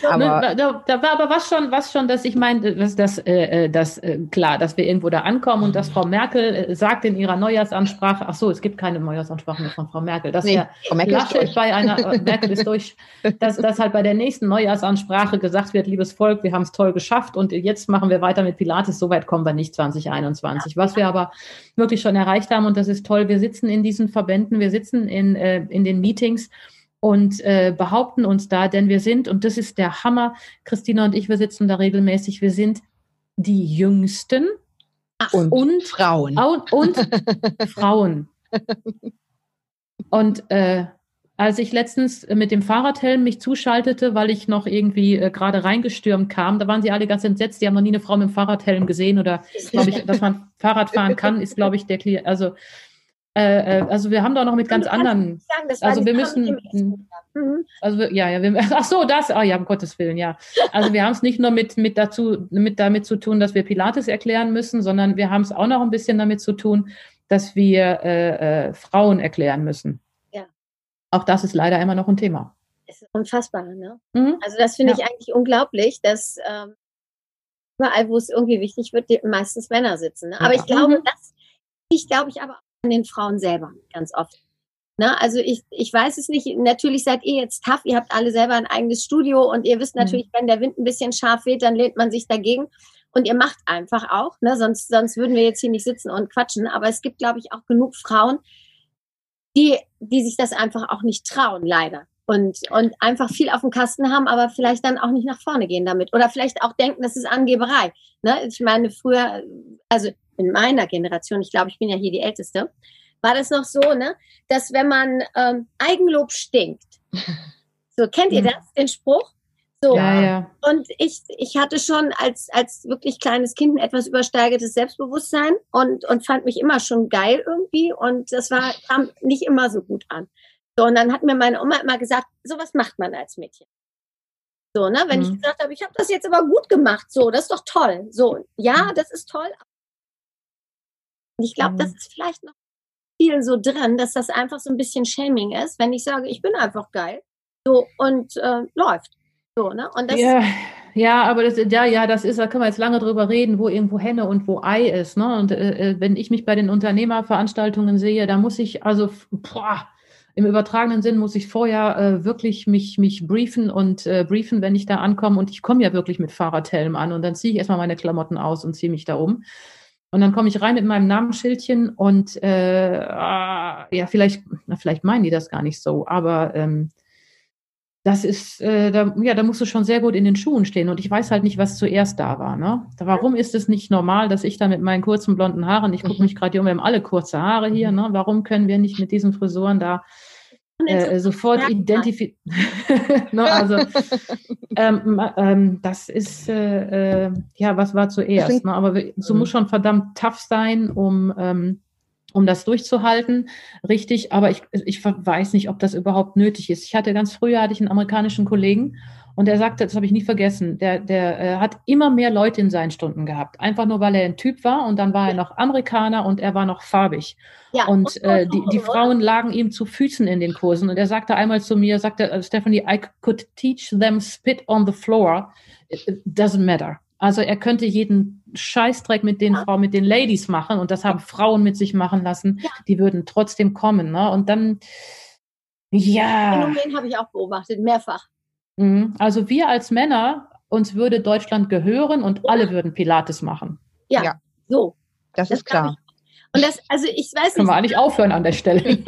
aber da, da, war aber was schon, was schon, dass ich meine, dass das, äh, äh, das äh, klar, dass wir irgendwo da ankommen und dass Frau Merkel äh, sagt in ihrer Neujahrsansprache, ach so, es gibt keine Neujahrsansprache mehr von Frau Merkel, dass nee, ja Frau Merkel Laschet bei einer Merkel ist durch, dass, dass halt bei der nächsten Neujahrsansprache gesagt wird, liebes Volk, wir haben es toll geschafft und jetzt machen wir weiter mit Pilates. Soweit kommen wir nicht 2021. Was wir aber wirklich schon erreicht haben und das ist toll. Wir sitzen in diesen Verbänden, wir sitzen in äh, in den Meetings und äh, behaupten uns da, denn wir sind, und das ist der Hammer, Christina und ich, wir sitzen da regelmäßig, wir sind die Jüngsten Ach, und, und, Frauen. Und, und Frauen. Und äh, als ich letztens mit dem Fahrradhelm mich zuschaltete, weil ich noch irgendwie äh, gerade reingestürmt kam, da waren sie alle ganz entsetzt. Die haben noch nie eine Frau mit dem Fahrradhelm gesehen oder glaube ich, dass man Fahrrad fahren kann, ist glaube ich der Klier. Also äh, äh, also wir haben da noch mit ganz anderen. Sagen, also wir müssen. Mhm. Also ja, ja, wir, ach so, das, ah ja, um Gottes Willen, ja. Also wir haben es nicht nur mit, mit dazu, mit damit zu tun, dass wir Pilates erklären müssen, sondern wir haben es auch noch ein bisschen damit zu tun, dass wir äh, äh, Frauen erklären müssen. Ja. Auch das ist leider immer noch ein Thema. Es ist unfassbar, ne? Mhm. Also das finde ja. ich eigentlich unglaublich, dass ähm, überall, wo es irgendwie wichtig wird, meistens Männer sitzen. Ne? Aber ja. ich glaube, mhm. das ich glaube ich aber an den Frauen selber ganz oft. Ne? Also ich, ich weiß es nicht. Natürlich seid ihr jetzt tough. Ihr habt alle selber ein eigenes Studio und ihr wisst mhm. natürlich, mhm. wenn der Wind ein bisschen scharf weht, dann lehnt man sich dagegen. Und ihr macht einfach auch, ne? sonst, sonst würden wir jetzt hier nicht sitzen und quatschen. Aber es gibt, glaube ich, auch genug Frauen, die, die sich das einfach auch nicht trauen, leider. Und, und einfach viel auf dem Kasten haben, aber vielleicht dann auch nicht nach vorne gehen damit. Oder vielleicht auch denken, das ist Angeberei. Ne? Ich meine, früher, also in meiner Generation, ich glaube, ich bin ja hier die Älteste, war das noch so, ne, dass wenn man ähm, Eigenlob stinkt, so kennt ihr mhm. das, den Spruch? So. Ja, ja. Und ich, ich hatte schon als, als wirklich kleines Kind ein etwas übersteigertes Selbstbewusstsein und, und fand mich immer schon geil irgendwie. Und das war, kam nicht immer so gut an. So, und dann hat mir meine Oma immer gesagt, sowas macht man als Mädchen. So, ne, wenn mhm. ich gesagt habe, ich habe das jetzt aber gut gemacht, so, das ist doch toll. So, ja, mhm. das ist toll. Und ich glaube, mhm. das ist vielleicht noch viel so drin, dass das einfach so ein bisschen Shaming ist, wenn ich sage, ich bin einfach geil. So, und äh, läuft. So, ne? Und das ja, ja, aber das, ja, ja, das ist, da können wir jetzt lange drüber reden, wo irgendwo Henne und wo Ei ist. Ne? Und äh, äh wenn ich mich bei den Unternehmerveranstaltungen sehe, da muss ich, also, boah, im übertragenen Sinn muss ich vorher äh, wirklich mich, mich briefen und äh, briefen, wenn ich da ankomme. Und ich komme ja wirklich mit Fahrradhelm an und dann ziehe ich erstmal meine Klamotten aus und ziehe mich da um. Und dann komme ich rein mit meinem Namensschildchen und äh, ah, ja, vielleicht, na, vielleicht meinen die das gar nicht so, aber ähm, das ist, äh, da, ja, da musst du schon sehr gut in den Schuhen stehen. Und ich weiß halt nicht, was zuerst da war. Ne? Warum ist es nicht normal, dass ich da mit meinen kurzen blonden Haaren, ich gucke mich gerade hier um, wir haben alle kurze Haare hier, ne? warum können wir nicht mit diesen Frisuren da äh, sofort identifizieren? ne? Also, ähm, ähm, das ist, äh, äh, ja, was war zuerst? Ne? Aber so muss schon verdammt tough sein, um ähm, um das durchzuhalten. Richtig, aber ich, ich weiß nicht, ob das überhaupt nötig ist. Ich hatte ganz früher hatte ich einen amerikanischen Kollegen und der sagte, das habe ich nie vergessen, der, der äh, hat immer mehr Leute in seinen Stunden gehabt. Einfach nur, weil er ein Typ war und dann war er noch Amerikaner und er war noch farbig. Ja, und äh, die, die Frauen lagen ihm zu Füßen in den Kursen und er sagte einmal zu mir, sagte äh, Stephanie, I could teach them spit on the floor. It doesn't matter. Also er könnte jeden Scheißdreck mit den ja. Frauen, mit den Ladies machen und das haben Frauen mit sich machen lassen. Ja. Die würden trotzdem kommen. Ne? Und dann, ja. Phänomen habe ich auch beobachtet, mehrfach. Mhm. Also wir als Männer, uns würde Deutschland gehören und ja. alle würden Pilates machen. Ja, ja. so. Das, das ist klar. Und das, also ich weiß nicht. Können wir eigentlich aufhören an der Stelle.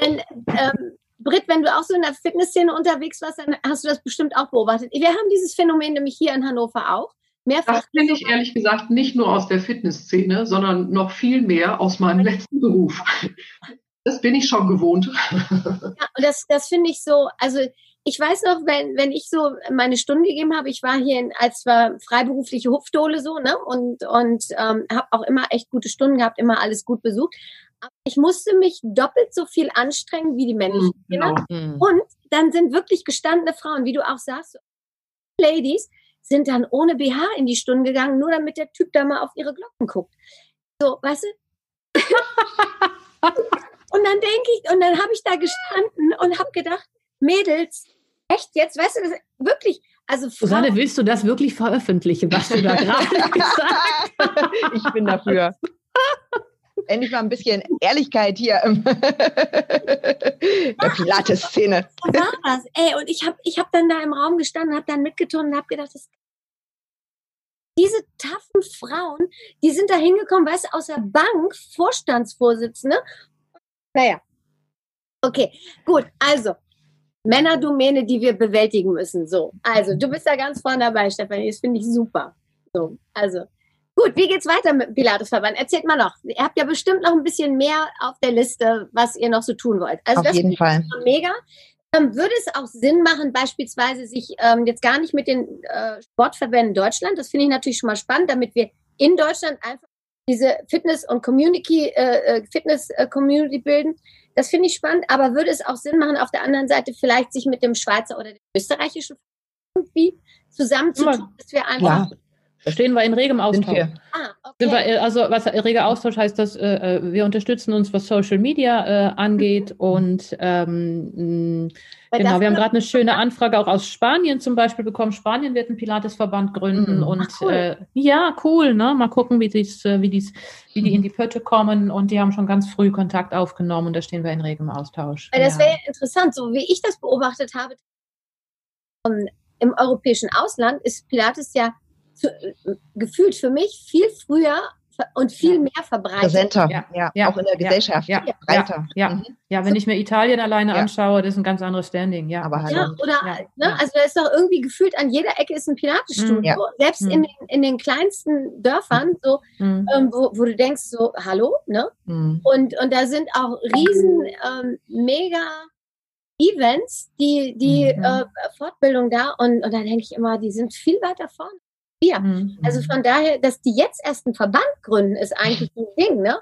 wenn, ähm, Britt, wenn du auch so in der Fitnessszene unterwegs warst, dann hast du das bestimmt auch beobachtet. Wir haben dieses Phänomen nämlich hier in Hannover auch. Mehrfach das kenne ich ehrlich gesagt nicht nur aus der Fitnessszene, sondern noch viel mehr aus meinem letzten Beruf. Das bin ich schon gewohnt. Ja, und das, das finde ich so, also ich weiß noch, wenn, wenn ich so meine Stunden gegeben habe, ich war hier in, als war freiberufliche Hupfdohle so, ne? Und, und ähm, habe auch immer echt gute Stunden gehabt, immer alles gut besucht. Aber ich musste mich doppelt so viel anstrengen wie die männlichen mhm, genau. Kinder. Und dann sind wirklich gestandene Frauen, wie du auch sagst, Ladies, sind dann ohne BH in die Stunden gegangen, nur damit der Typ da mal auf ihre Glocken guckt. So, weißt du? und dann denke ich, und dann habe ich da gestanden und habe gedacht, Mädels, echt jetzt, weißt du, das, wirklich, also Frauen, Susanne, willst du das wirklich veröffentlichen, was du da gerade gesagt hast? Ich bin dafür endlich mal ein bisschen Ehrlichkeit hier in der Pilates-Szene. So war das. Ey, und ich habe ich hab dann da im Raum gestanden, habe dann mitgetan und habe gedacht, das diese taffen Frauen, die sind da hingekommen, weißt du, aus der Bank, Vorstandsvorsitzende. Naja. Okay, gut, also. Männerdomäne, die wir bewältigen müssen. So, also du bist da ganz vorne dabei, Stefanie. Das finde ich super. So, also Gut, wie geht's weiter mit Pilatesverband? Erzählt mal noch. Ihr habt ja bestimmt noch ein bisschen mehr auf der Liste, was ihr noch so tun wollt. Also auf das jeden Fall. Mega. Ähm, würde es auch Sinn machen, beispielsweise sich ähm, jetzt gar nicht mit den äh, Sportverbänden Deutschland, das finde ich natürlich schon mal spannend, damit wir in Deutschland einfach diese Fitness- und Community, äh, äh Fitness-Community äh, bilden. Das finde ich spannend, aber würde es auch Sinn machen, auf der anderen Seite vielleicht sich mit dem Schweizer oder dem österreichischen irgendwie zusammenzutun, dass wir einfach ja. Da stehen wir in regem Austausch. Ah, okay. wir, äh, also was reger Austausch heißt, dass äh, äh, wir unterstützen uns, was Social Media äh, angeht und ähm, genau, wir haben gerade eine schöne Anfrage auch aus Spanien zum Beispiel bekommen. Spanien wird einen Pilatesverband gründen mhm. und Ach, cool. Äh, ja, cool, ne? Mal gucken, wie dies, äh, wie dies, wie die in die Pötte kommen und die haben schon ganz früh Kontakt aufgenommen und da stehen wir in regem Austausch. Weil das ja. wäre interessant, so wie ich das beobachtet habe. Im europäischen Ausland ist Pilates ja gefühlt für mich viel früher und viel mehr verbreitet. Präsenter, ja, ja, ja, auch in der Gesellschaft, ja, breiter. Ja, mhm. ja, wenn ich mir Italien alleine anschaue, das ist ein ganz anderes Standing, ja. Aber halt ja, oder, ne, also da ist doch irgendwie gefühlt an jeder Ecke ist ein Pilatesstudio, mhm. selbst mhm. in, den, in den kleinsten Dörfern, so, mhm. ähm, wo, wo du denkst, so, hallo, ne? Mhm. Und, und da sind auch riesen, ähm, mega Events, die, die mhm. äh, Fortbildung da und, und da denke ich immer, die sind viel weiter vorne. Wir. Mhm. Also von daher, dass die jetzt erst einen Verband gründen, ist eigentlich ein Ding, ne?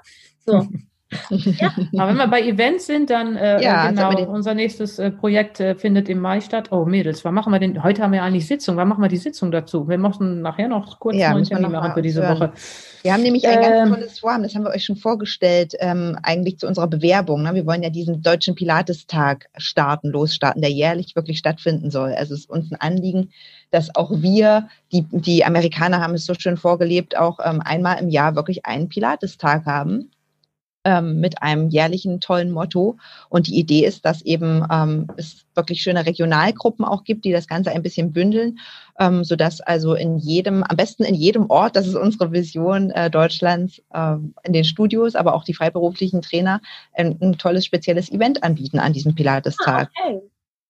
So. Ja. Aber wenn wir bei Events sind, dann äh, ja, genau, unser nächstes äh, Projekt äh, findet im Mai statt. Oh Mädels, wann machen wir denn? Heute haben wir eigentlich Sitzung. Wann machen wir die Sitzung dazu? Wir müssen nachher noch kurz ja, einen Termin machen für diese Woche. Wir haben nämlich ein ähm, ganz tolles Vorhaben, das haben wir euch schon vorgestellt, ähm, eigentlich zu unserer Bewerbung. Ne? Wir wollen ja diesen deutschen Pilatestag starten, losstarten, der jährlich wirklich stattfinden soll. Also es ist uns ein Anliegen, dass auch wir, die, die Amerikaner haben es so schön vorgelebt, auch ähm, einmal im Jahr wirklich einen Pilatestag haben ähm, mit einem jährlichen tollen Motto. Und die Idee ist, dass eben ähm, es wirklich schöne Regionalgruppen auch gibt, die das Ganze ein bisschen bündeln, ähm, sodass also in jedem, am besten in jedem Ort, das ist unsere Vision äh, Deutschlands, äh, in den Studios, aber auch die freiberuflichen Trainer ein, ein tolles spezielles Event anbieten an diesem Pilates-Tag. Ah, okay.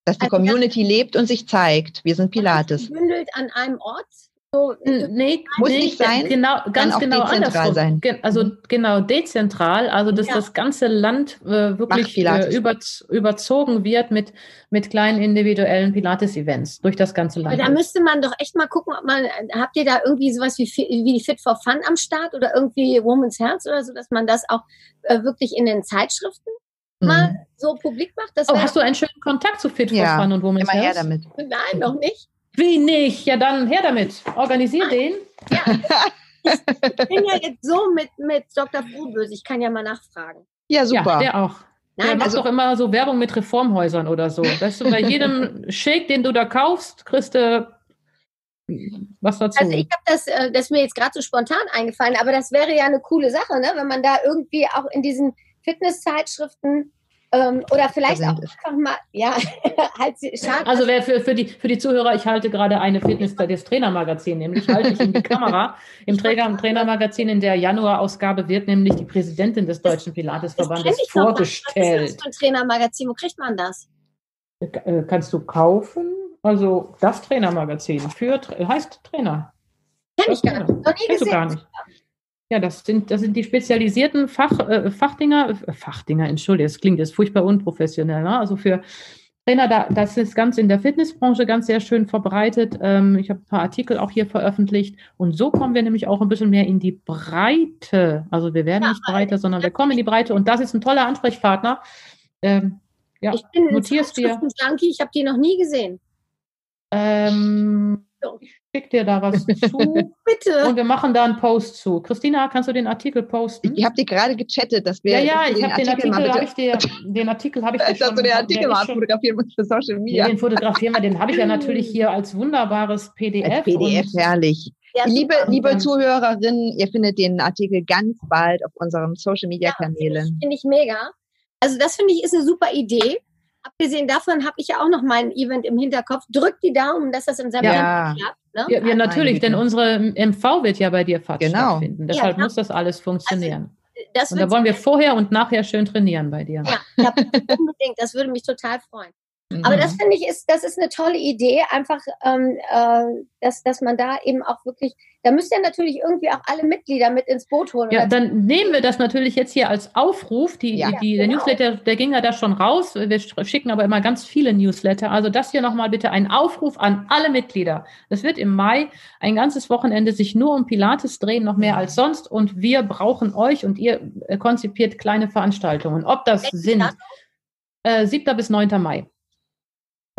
Dass die also Community lebt und sich zeigt. Wir sind Pilates. Gebündelt an einem Ort so, nee, muss nee, nicht sein. Genau, ganz genau andersrum. Sein. Also mhm. genau dezentral, also dass ja. das ganze Land äh, wirklich äh, über, überzogen wird mit, mit kleinen individuellen Pilates-Events durch das ganze Land. Aber da müsste man doch echt mal gucken, ob man, habt ihr da irgendwie sowas wie, wie Fit for Fun am Start oder irgendwie Woman's Herz oder so, dass man das auch äh, wirklich in den Zeitschriften mhm. mal so publik macht? oh, hast du einen schönen Kontakt zu Fit for ja, Fun und Woman's Herz? Her damit. Nein, noch nicht. Wie nicht? Ja, dann her damit. Organisier Ach, den. Ja. Ich bin ja jetzt so mit, mit Dr. Frohböse. Ich kann ja mal nachfragen. Ja, super. Ja, der auch. Nein, der macht also, doch immer so Werbung mit Reformhäusern oder so. Weißt du, bei jedem Shake, den du da kaufst, kriegst du was dazu. Also ich habe das, äh, das ist mir jetzt gerade so spontan eingefallen, aber das wäre ja eine coole Sache, ne? wenn man da irgendwie auch in diesen Fitnesszeitschriften ähm, oder vielleicht auch einfach mal, ja, halt schade. Also wer für, für, die, für die Zuhörer, ich halte gerade eine Fitness des Trainermagazin, nämlich halte ich in die Kamera. Im Trainer, Trainermagazin in der Januarausgabe wird nämlich die Präsidentin des Deutschen Pilatesverbandes vorgestellt. Was ist das für ein Trainermagazin? Wo kriegt man das? Äh, kannst du kaufen? Also das Trainermagazin für heißt Trainer. Kenn ich gar nicht. Noch nie Kennst gesehen. du gar nicht. Ja, das sind, das sind die spezialisierten Fach, äh, Fachdinger, äh, Fachdinger, entschuldige, das klingt jetzt furchtbar unprofessionell. Ne? Also für Trainer, da, das ist ganz in der Fitnessbranche ganz sehr schön verbreitet. Ähm, ich habe ein paar Artikel auch hier veröffentlicht. Und so kommen wir nämlich auch ein bisschen mehr in die Breite. Also wir werden ja, nicht breiter, sondern wir kommen in die Breite. Und das ist ein toller Ansprechpartner. Ähm, ja, ich bin notierst dir. Junkie, ich habe die noch nie gesehen. Ähm, ich schicke dir da was zu. Bitte. Und wir machen da einen Post zu. Christina, kannst du den Artikel posten? Ich habe dir gerade gechattet, dass wir. Ja, ja, ich habe den Artikel, habe ich dir, den Artikel habe ich dir schon. Dass du den Artikel mal fotografieren musst für Social Media. Den fotografieren wir, den habe ich ja natürlich hier als wunderbares PDF. Als PDF, herrlich. Ja, liebe, liebe Zuhörerinnen, ihr findet den Artikel ganz bald auf unseren Social Media Kanälen. Ja, finde ich mega. Also das finde ich ist eine super Idee. Abgesehen davon habe ich ja auch noch mein Event im Hinterkopf. Drückt die Daumen, dass das im September ja. klappt. Ne? Ja, ja, natürlich, denn unsere MV wird ja bei dir fast genau. stattfinden. Deshalb ja, muss das alles funktionieren. Also, das und da wollen wir vorher und nachher schön trainieren bei dir. Ja, unbedingt. Das würde mich total freuen. Aber das mhm. finde ich ist, das ist eine tolle Idee, einfach, ähm, äh, dass, dass man da eben auch wirklich, da müsst ihr natürlich irgendwie auch alle Mitglieder mit ins Boot holen. Ja, dann nehmen wir das natürlich jetzt hier als Aufruf. Die, ja, die, der genau. Newsletter, der ging ja da schon raus. Wir schicken aber immer ganz viele Newsletter. Also das hier nochmal bitte ein Aufruf an alle Mitglieder. Es wird im Mai ein ganzes Wochenende sich nur um Pilates drehen, noch mehr als sonst. Und wir brauchen euch und ihr äh, konzipiert kleine Veranstaltungen. Ob das sind äh, 7. bis 9. Mai.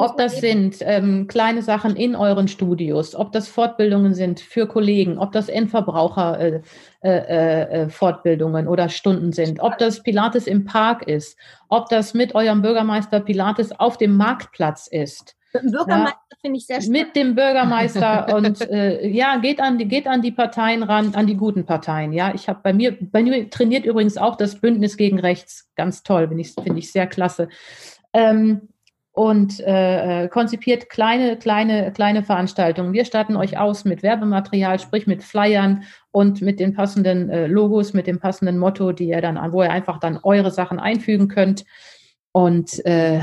Ob das sind ähm, kleine Sachen in euren Studios, ob das Fortbildungen sind für Kollegen, ob das Endverbraucher äh, äh, äh, Fortbildungen oder Stunden sind, ob das Pilates im Park ist, ob das mit eurem Bürgermeister Pilates auf dem Marktplatz ist. Mit dem Bürgermeister ja, finde ich sehr spannend. Mit dem Bürgermeister und äh, ja, geht an die geht an die Parteien ran, an die guten Parteien. Ja, ich habe bei mir bei mir trainiert übrigens auch das Bündnis gegen Rechts, ganz toll, finde ich finde ich sehr klasse. Ähm, und äh, konzipiert kleine, kleine, kleine Veranstaltungen. Wir starten euch aus mit Werbematerial, sprich mit Flyern und mit den passenden äh, Logos, mit dem passenden Motto, die ihr dann, wo ihr einfach dann eure Sachen einfügen könnt. Und äh,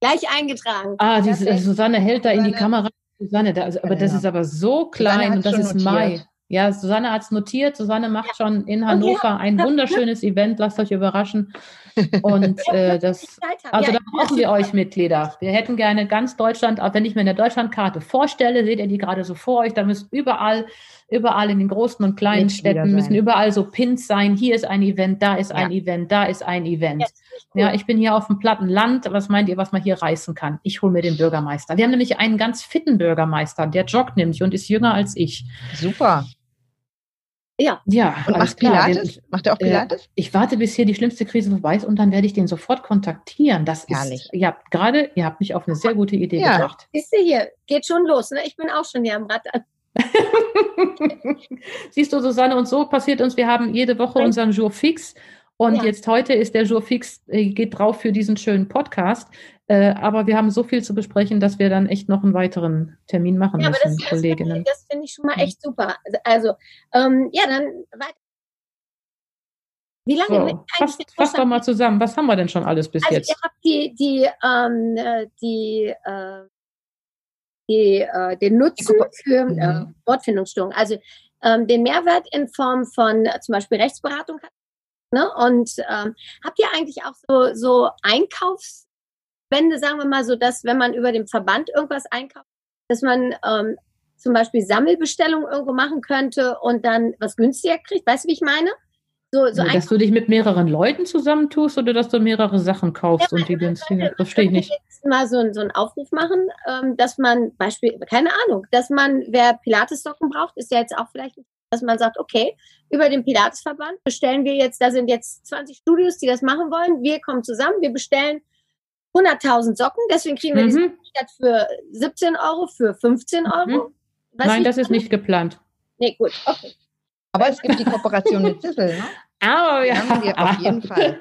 gleich eingetragen. Ah, die, Susanne hält da in die Kamera. Susanne, da, also, aber das ist aber so klein und das ist notiert. Mai. Ja, Susanne hat es notiert. Susanne macht ja. schon in Hannover ein wunderschönes Event. Lasst euch überraschen. Und äh, das, also da brauchen wir euch Mitglieder. Wir hätten gerne ganz Deutschland, auch wenn ich mir eine Deutschlandkarte vorstelle, seht ihr die gerade so vor euch, da müssen überall, überall in den großen und kleinen Städten müssen überall so Pins sein. Hier ist ein Event, da ist ein ja. Event, da ist ein Event. Cool. Ja, ich bin hier auf dem platten Land. Was meint ihr, was man hier reißen kann? Ich hole mir den Bürgermeister. Wir haben nämlich einen ganz fitten Bürgermeister, der joggt nämlich und ist jünger als ich. Super. Ja. Ja, und macht Pilates? Den, macht er auch Pilates? Äh, ich warte, bis hier die schlimmste Krise vorbei ist und dann werde ich den sofort kontaktieren. Das Herrlich. ist, ihr habt gerade, ihr habt mich auf eine sehr gute Idee ja. gebracht. Siehst du hier, geht schon los. Ne? Ich bin auch schon hier am Rad. Siehst du, Susanne, und so passiert uns, wir haben jede Woche unseren Jour fix und ja. jetzt heute ist der Jour fix, äh, geht drauf für diesen schönen Podcast. Äh, aber wir haben so viel zu besprechen, dass wir dann echt noch einen weiteren Termin machen ja, müssen, das, Kolleginnen. Das finde ich, find ich, schon mal echt super. Also, ähm, ja, dann weiter. Wie lange? So, fass, fass doch mal zusammen. Was haben wir denn schon alles bis also jetzt? Ihr habt die, die, ähm, äh, die, äh, die, äh, den Nutzen für äh, mhm. Wortfindungsstörungen. Also ähm, den Mehrwert in Form von äh, zum Beispiel Rechtsberatung. Ne? Und ähm, habt ihr eigentlich auch so, so Einkaufs- Wende, sagen wir mal so, dass wenn man über den Verband irgendwas einkauft, dass man ähm, zum Beispiel Sammelbestellungen irgendwo machen könnte und dann was günstiger kriegt. Weißt du, wie ich meine? So, so dass du dich mit mehreren Leuten zusammentust oder dass du mehrere Sachen kaufst ja, und die günstiger. Das verstehe ich nicht. Mal so, so einen Aufruf machen, ähm, dass man Beispiel, keine Ahnung, dass man, wer Pilates-Socken braucht, ist ja jetzt auch vielleicht, dass man sagt, okay, über den Pilatesverband bestellen wir jetzt, da sind jetzt 20 Studios, die das machen wollen, wir kommen zusammen, wir bestellen 100.000 Socken, deswegen kriegen wir mhm. diesen statt für 17 Euro, für 15 Euro. Mhm. Nein, das ist nicht geplant. Nee, gut, okay. Aber es gibt die Kooperation mit Sissel, ne? Oh, ja. auf jeden Fall.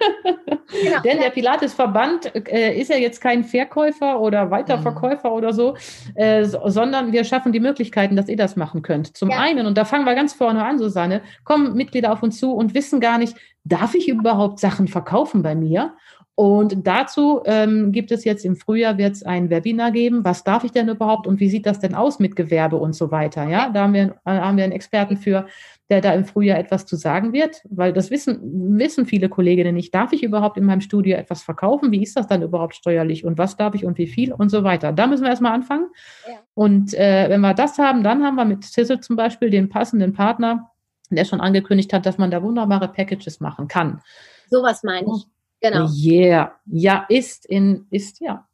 genau. Denn der Pilates-Verband äh, ist ja jetzt kein Verkäufer oder Weiterverkäufer mhm. oder so, äh, so, sondern wir schaffen die Möglichkeiten, dass ihr das machen könnt. Zum ja. einen, und da fangen wir ganz vorne an, Susanne, kommen Mitglieder auf uns zu und wissen gar nicht, darf ich überhaupt Sachen verkaufen bei mir? Und dazu ähm, gibt es jetzt im Frühjahr wird es ein Webinar geben. Was darf ich denn überhaupt und wie sieht das denn aus mit Gewerbe und so weiter? Ja, da haben wir, äh, haben wir einen Experten für, der da im Frühjahr etwas zu sagen wird, weil das wissen, wissen viele Kolleginnen nicht. Darf ich überhaupt in meinem Studio etwas verkaufen? Wie ist das dann überhaupt steuerlich und was darf ich und wie viel und so weiter? Da müssen wir erstmal anfangen. Ja. Und äh, wenn wir das haben, dann haben wir mit Sizzle zum Beispiel den passenden Partner, der schon angekündigt hat, dass man da wunderbare Packages machen kann. Sowas meine ich. Genau. Yeah. Ja, ist in, ist, ja.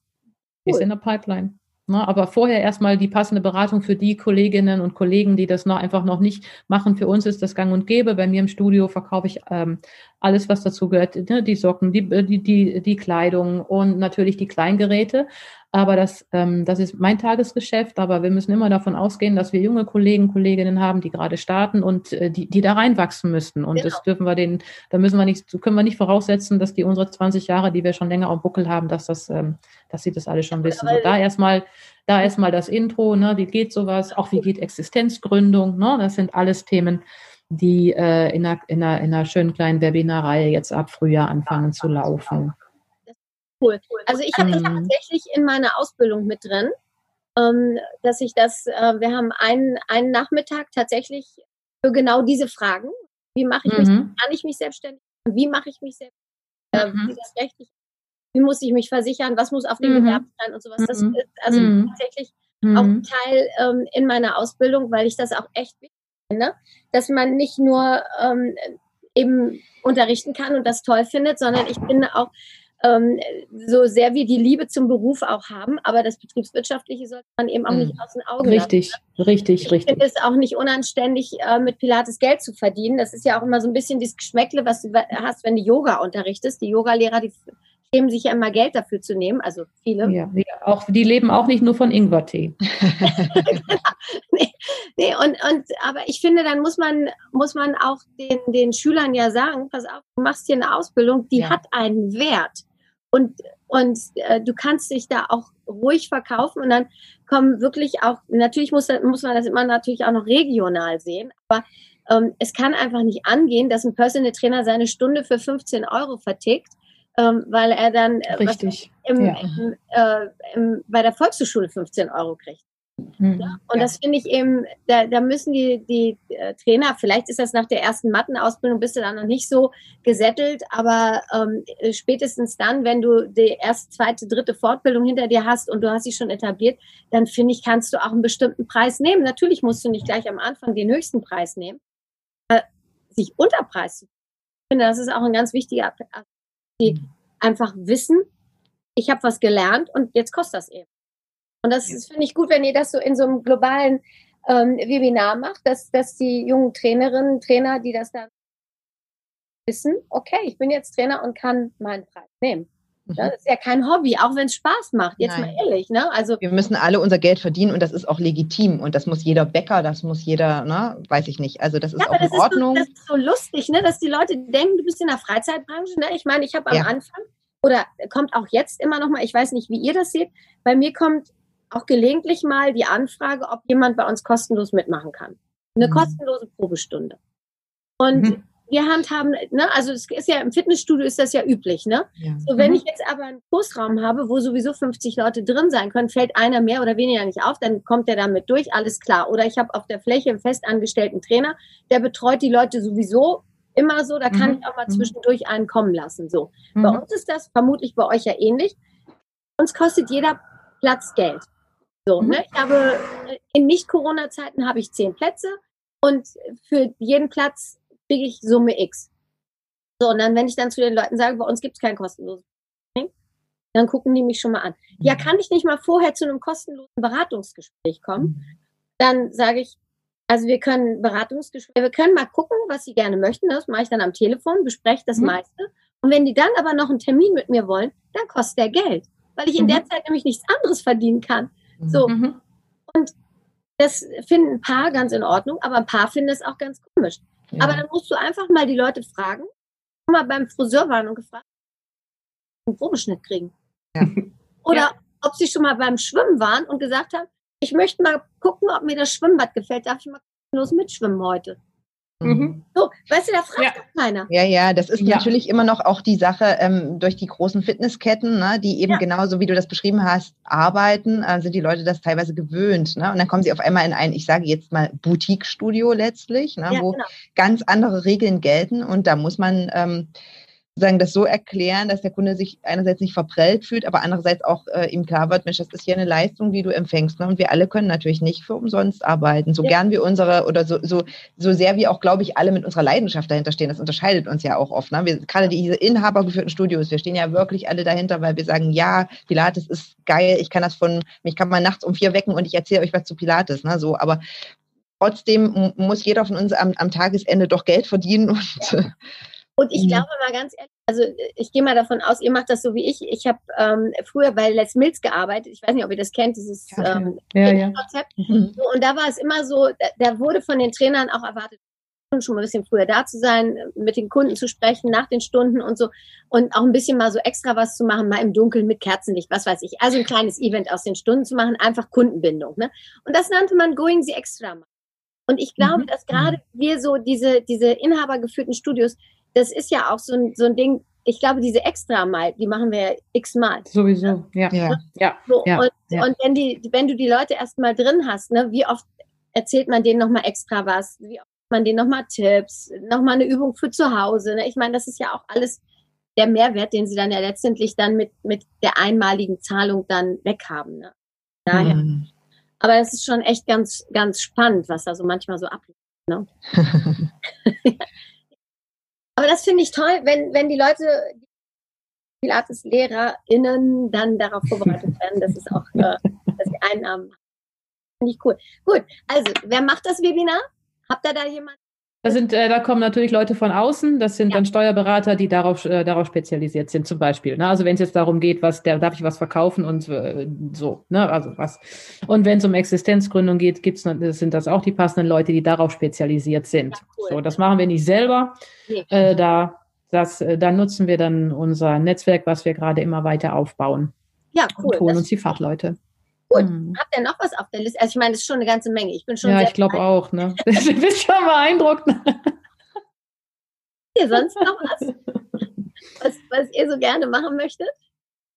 Cool. Ist in der Pipeline. Na, aber vorher erstmal die passende Beratung für die Kolleginnen und Kollegen, die das noch einfach noch nicht machen. Für uns ist das gang und gäbe. Bei mir im Studio verkaufe ich ähm, alles, was dazu gehört, ne, die Socken, die, die, die, die Kleidung und natürlich die Kleingeräte. Aber das, ähm, das ist mein Tagesgeschäft. Aber wir müssen immer davon ausgehen, dass wir junge Kollegen, Kolleginnen haben, die gerade starten und äh, die, die da reinwachsen müssten. Und genau. das dürfen wir denen, da müssen wir nicht, können wir nicht voraussetzen, dass die unsere 20 Jahre, die wir schon länger am Buckel haben, dass das, ähm, dass sie das alle schon wissen. So, da erstmal, da erstmal das Intro, ne, wie geht sowas, auch wie geht Existenzgründung, ne, das sind alles Themen, die äh, in, einer, in, einer, in einer schönen kleinen Webinarreihe jetzt ab Frühjahr anfangen zu laufen cool. Also ich habe das mhm. tatsächlich in meiner Ausbildung mit drin, ähm, dass ich das, äh, wir haben einen, einen Nachmittag tatsächlich für genau diese Fragen. Wie mache ich mhm. mich, kann ich mich selbstständig? Wie mache ich mich selbstständig? Äh, mhm. Wie das rechtlich? Wie muss ich mich versichern? Was muss auf dem mhm. Gewerbe sein und sowas? Das mhm. ist also mhm. tatsächlich auch ein Teil ähm, in meiner Ausbildung, weil ich das auch echt wichtig finde, dass man nicht nur ähm, eben unterrichten kann und das toll findet, sondern ich finde auch, ähm, so sehr wir die Liebe zum Beruf auch haben, aber das Betriebswirtschaftliche sollte man eben auch nicht hm. aus den Augen richtig, lassen. Richtig, richtig, ich richtig. finde es auch nicht unanständig, äh, mit Pilates Geld zu verdienen. Das ist ja auch immer so ein bisschen das Geschmäckle, was du hast, wenn du Yoga unterrichtest. Die Yogalehrer, die schämen sich ja immer Geld dafür zu nehmen, also viele. Ja, die, auch, die leben auch nicht nur von Ingwertee. nee, nee, und, und, aber ich finde, dann muss man, muss man auch den, den Schülern ja sagen, pass auf, du machst hier eine Ausbildung, die ja. hat einen Wert. Und und äh, du kannst dich da auch ruhig verkaufen und dann kommen wirklich auch, natürlich muss, muss man das immer natürlich auch noch regional sehen, aber ähm, es kann einfach nicht angehen, dass ein Personal Trainer seine Stunde für 15 Euro vertickt, ähm, weil er dann äh, Richtig. Im, ja. im, äh, im, bei der Volkshochschule 15 Euro kriegt. Mhm. Ja? Und ja. das finde ich eben, da, da müssen die, die äh, Trainer, vielleicht ist das nach der ersten Mattenausbildung, bist du dann noch nicht so gesättelt, aber ähm, spätestens dann, wenn du die erste, zweite, dritte Fortbildung hinter dir hast und du hast sie schon etabliert, dann finde ich, kannst du auch einen bestimmten Preis nehmen. Natürlich musst du nicht gleich am Anfang den höchsten Preis nehmen. Äh, sich unter Preis zu ich finde, das ist auch ein ganz wichtiger Aspekt, die mhm. einfach wissen, ich habe was gelernt und jetzt kostet das eben. Und das finde ich gut, wenn ihr das so in so einem globalen ähm, Webinar macht, dass, dass die jungen Trainerinnen, Trainer, die das dann wissen, okay, ich bin jetzt Trainer und kann meinen Preis nehmen. Mhm. Das ist ja kein Hobby, auch wenn es Spaß macht, jetzt Nein. mal ehrlich. Ne? Also, wir müssen alle unser Geld verdienen und das ist auch legitim. Und das muss jeder Bäcker, das muss jeder, ne? weiß ich nicht. Also das ist ja, auch in Ordnung. Ist so, das ist so lustig, ne? dass die Leute denken, du bist in der Freizeitbranche. Ne? Ich meine, ich habe am ja. Anfang oder kommt auch jetzt immer noch mal, ich weiß nicht, wie ihr das seht, bei mir kommt auch gelegentlich mal die Anfrage, ob jemand bei uns kostenlos mitmachen kann. Eine mhm. kostenlose Probestunde. Und mhm. wir handhaben, ne, also es ist ja im Fitnessstudio ist das ja üblich, ne? Ja. So, wenn mhm. ich jetzt aber einen Kursraum habe, wo sowieso 50 Leute drin sein können, fällt einer mehr oder weniger nicht auf, dann kommt der damit durch, alles klar. Oder ich habe auf der Fläche einen festangestellten Trainer, der betreut die Leute sowieso immer so, da kann mhm. ich auch mal mhm. zwischendurch einen kommen lassen. So. Mhm. Bei uns ist das vermutlich bei euch ja ähnlich. Uns kostet jeder Platz Geld. So, mhm. ne? Ich habe in Nicht-Corona-Zeiten habe ich zehn Plätze und für jeden Platz kriege ich Summe X. So, und dann, wenn ich dann zu den Leuten sage, bei uns gibt es kein kostenloses Training, dann gucken die mich schon mal an. Ja, mhm. kann ich nicht mal vorher zu einem kostenlosen Beratungsgespräch kommen? Mhm. Dann sage ich, also wir können Beratungsgespräche, wir können mal gucken, was sie gerne möchten. Das mache ich dann am Telefon, bespreche das mhm. meiste. Und wenn die dann aber noch einen Termin mit mir wollen, dann kostet der Geld, weil ich in der Zeit nämlich nichts anderes verdienen kann. So. Mhm. Und das finden ein paar ganz in Ordnung, aber ein paar finden es auch ganz komisch. Ja. Aber dann musst du einfach mal die Leute fragen, mal beim Friseur waren und gefragt, einen Probeschnitt kriegen. Ja. Oder ja. ob sie schon mal beim Schwimmen waren und gesagt haben, ich möchte mal gucken, ob mir das Schwimmbad gefällt. Darf ich mal los mitschwimmen heute? Mhm. So, weißt du, da fragt ja. keiner. Ja, ja, das ist ja. natürlich immer noch auch die Sache ähm, durch die großen Fitnessketten, ne, die eben ja. genauso wie du das beschrieben hast, arbeiten, äh, sind die Leute das teilweise gewöhnt. Ne? Und dann kommen sie auf einmal in ein, ich sage jetzt mal, Boutique-Studio letztlich, ne, wo genau. ganz andere Regeln gelten und da muss man ähm, sozusagen das so erklären, dass der Kunde sich einerseits nicht verprellt fühlt, aber andererseits auch äh, ihm klar wird, Mensch, das ist hier eine Leistung, die du empfängst. Ne? Und wir alle können natürlich nicht für umsonst arbeiten. So ja. gern wir unsere oder so, so, so sehr wir auch, glaube ich, alle mit unserer Leidenschaft dahinter stehen. Das unterscheidet uns ja auch oft. Ne? Wir, gerade diese inhabergeführten Studios, wir stehen ja wirklich alle dahinter, weil wir sagen, ja, Pilates ist geil, ich kann das von, mich kann man nachts um vier wecken und ich erzähle euch was zu Pilates. Ne? So, aber trotzdem muss jeder von uns am, am Tagesende doch Geld verdienen und und ich mhm. glaube mal ganz ehrlich, also ich gehe mal davon aus, ihr macht das so wie ich. Ich habe ähm, früher bei Les Mills gearbeitet. Ich weiß nicht, ob ihr das kennt, dieses ähm, ja, ja. Konzept. Mhm. So, und da war es immer so, da, da, wurde von den Trainern auch erwartet, schon mal ein bisschen früher da zu sein, mit den Kunden zu sprechen, nach den Stunden und so. Und auch ein bisschen mal so extra was zu machen, mal im Dunkeln mit Kerzenlicht, was weiß ich. Also ein kleines Event aus den Stunden zu machen, einfach Kundenbindung. Ne? Und das nannte man Going the Extra. Und ich glaube, mhm. dass gerade mhm. wir so diese, diese inhabergeführten Studios, das ist ja auch so ein, so ein Ding, ich glaube, diese extra mal, die machen wir ja x-mal. Sowieso, ja. Ja. ja. So, ja. Und, ja. und wenn, die, wenn du die Leute erstmal drin hast, ne, wie oft erzählt man denen nochmal extra was? Wie oft man denen nochmal Tipps, nochmal eine Übung für zu Hause? Ne? Ich meine, das ist ja auch alles der Mehrwert, den sie dann ja letztendlich dann mit, mit der einmaligen Zahlung dann weghaben. Ne? Daher. Mhm. Aber das ist schon echt ganz, ganz spannend, was da so manchmal so abläuft. Ne? Aber das finde ich toll, wenn, wenn die Leute, die Pilates-LehrerInnen dann darauf vorbereitet werden, dass es auch, äh, dass sie Einnahmen Finde ich cool. Gut, also, wer macht das Webinar? Habt ihr da jemanden? Da, sind, äh, da kommen natürlich Leute von außen, das sind ja. dann Steuerberater, die darauf, äh, darauf spezialisiert sind, zum Beispiel. Ne? Also wenn es jetzt darum geht, was, der, darf ich was verkaufen und äh, so, ne? Also was. Und wenn es um Existenzgründung geht, gibt's, sind das auch die passenden Leute, die darauf spezialisiert sind. Ja, cool. So, das machen wir nicht selber. Nee. Äh, da das, äh, da nutzen wir dann unser Netzwerk, was wir gerade immer weiter aufbauen. Ja, cool. Und holen uns die Fachleute. Gut. Hm. Habt ihr noch was auf der Liste? Also ich meine, das ist schon eine ganze Menge. Ich bin schon Ja, ich glaube auch. Ne? du bist schon beeindruckt. ihr sonst noch was? was? Was ihr so gerne machen möchtet?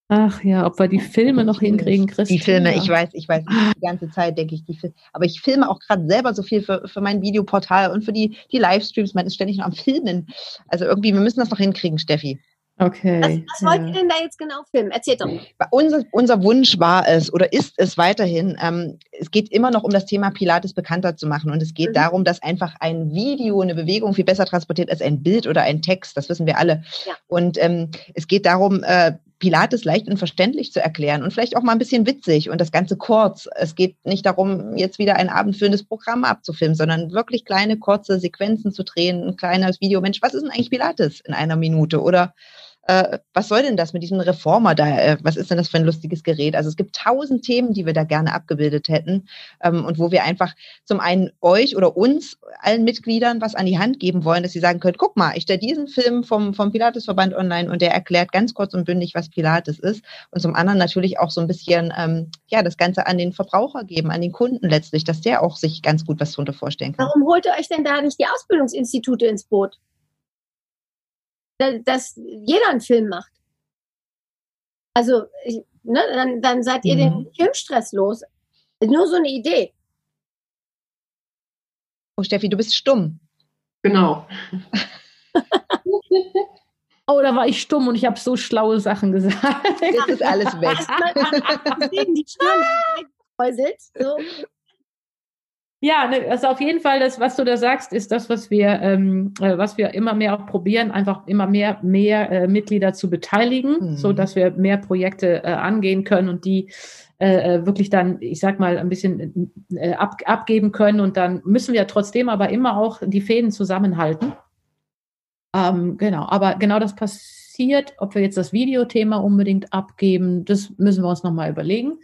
Ach ja, ob wir die Filme noch hinkriegen, Christian. Die Filme, ich weiß, ich weiß, die ganze Zeit denke ich, die Filme. Aber ich filme auch gerade selber so viel für, für mein Videoportal und für die, die Livestreams. Man ist ständig noch am Filmen. Also irgendwie, wir müssen das noch hinkriegen, Steffi. Okay. Was, was wollt ihr denn da jetzt genau filmen? Erzählt doch mal. Unser, unser Wunsch war es oder ist es weiterhin, ähm, es geht immer noch um das Thema Pilates bekannter zu machen. Und es geht mhm. darum, dass einfach ein Video eine Bewegung viel besser transportiert als ein Bild oder ein Text. Das wissen wir alle. Ja. Und ähm, es geht darum, äh, Pilates leicht und verständlich zu erklären und vielleicht auch mal ein bisschen witzig und das Ganze kurz. Es geht nicht darum, jetzt wieder ein abendfüllendes Programm abzufilmen, sondern wirklich kleine, kurze Sequenzen zu drehen, ein kleines Video. Mensch, was ist denn eigentlich Pilates in einer Minute? Oder äh, was soll denn das mit diesem Reformer da? Äh, was ist denn das für ein lustiges Gerät? Also es gibt tausend Themen, die wir da gerne abgebildet hätten ähm, und wo wir einfach zum einen euch oder uns, allen Mitgliedern, was an die Hand geben wollen, dass sie sagen können, guck mal, ich stelle diesen Film vom, vom Pilatesverband online und der erklärt ganz kurz und bündig, was Pilates ist. Und zum anderen natürlich auch so ein bisschen, ähm, ja, das Ganze an den Verbraucher geben, an den Kunden letztlich, dass der auch sich ganz gut was darunter vorstellen kann. Warum holt ihr euch denn da nicht die Ausbildungsinstitute ins Boot? Dass jeder einen Film macht. Also, ne, dann, dann seid ihr mhm. den Filmstress los. Nur so eine Idee. Oh, Steffi, du bist stumm. Genau. oh, da war ich stumm und ich habe so schlaue Sachen gesagt. Jetzt ist alles weg. die Stirn so. Ja, ne, also auf jeden Fall, das, was du da sagst, ist das, was wir, ähm, äh, was wir immer mehr auch probieren, einfach immer mehr, mehr äh, Mitglieder zu beteiligen, mhm. so dass wir mehr Projekte äh, angehen können und die äh, äh, wirklich dann, ich sag mal, ein bisschen äh, ab, abgeben können. Und dann müssen wir trotzdem aber immer auch die Fäden zusammenhalten. Ähm, genau, aber genau das passiert, ob wir jetzt das Videothema unbedingt abgeben, das müssen wir uns nochmal überlegen.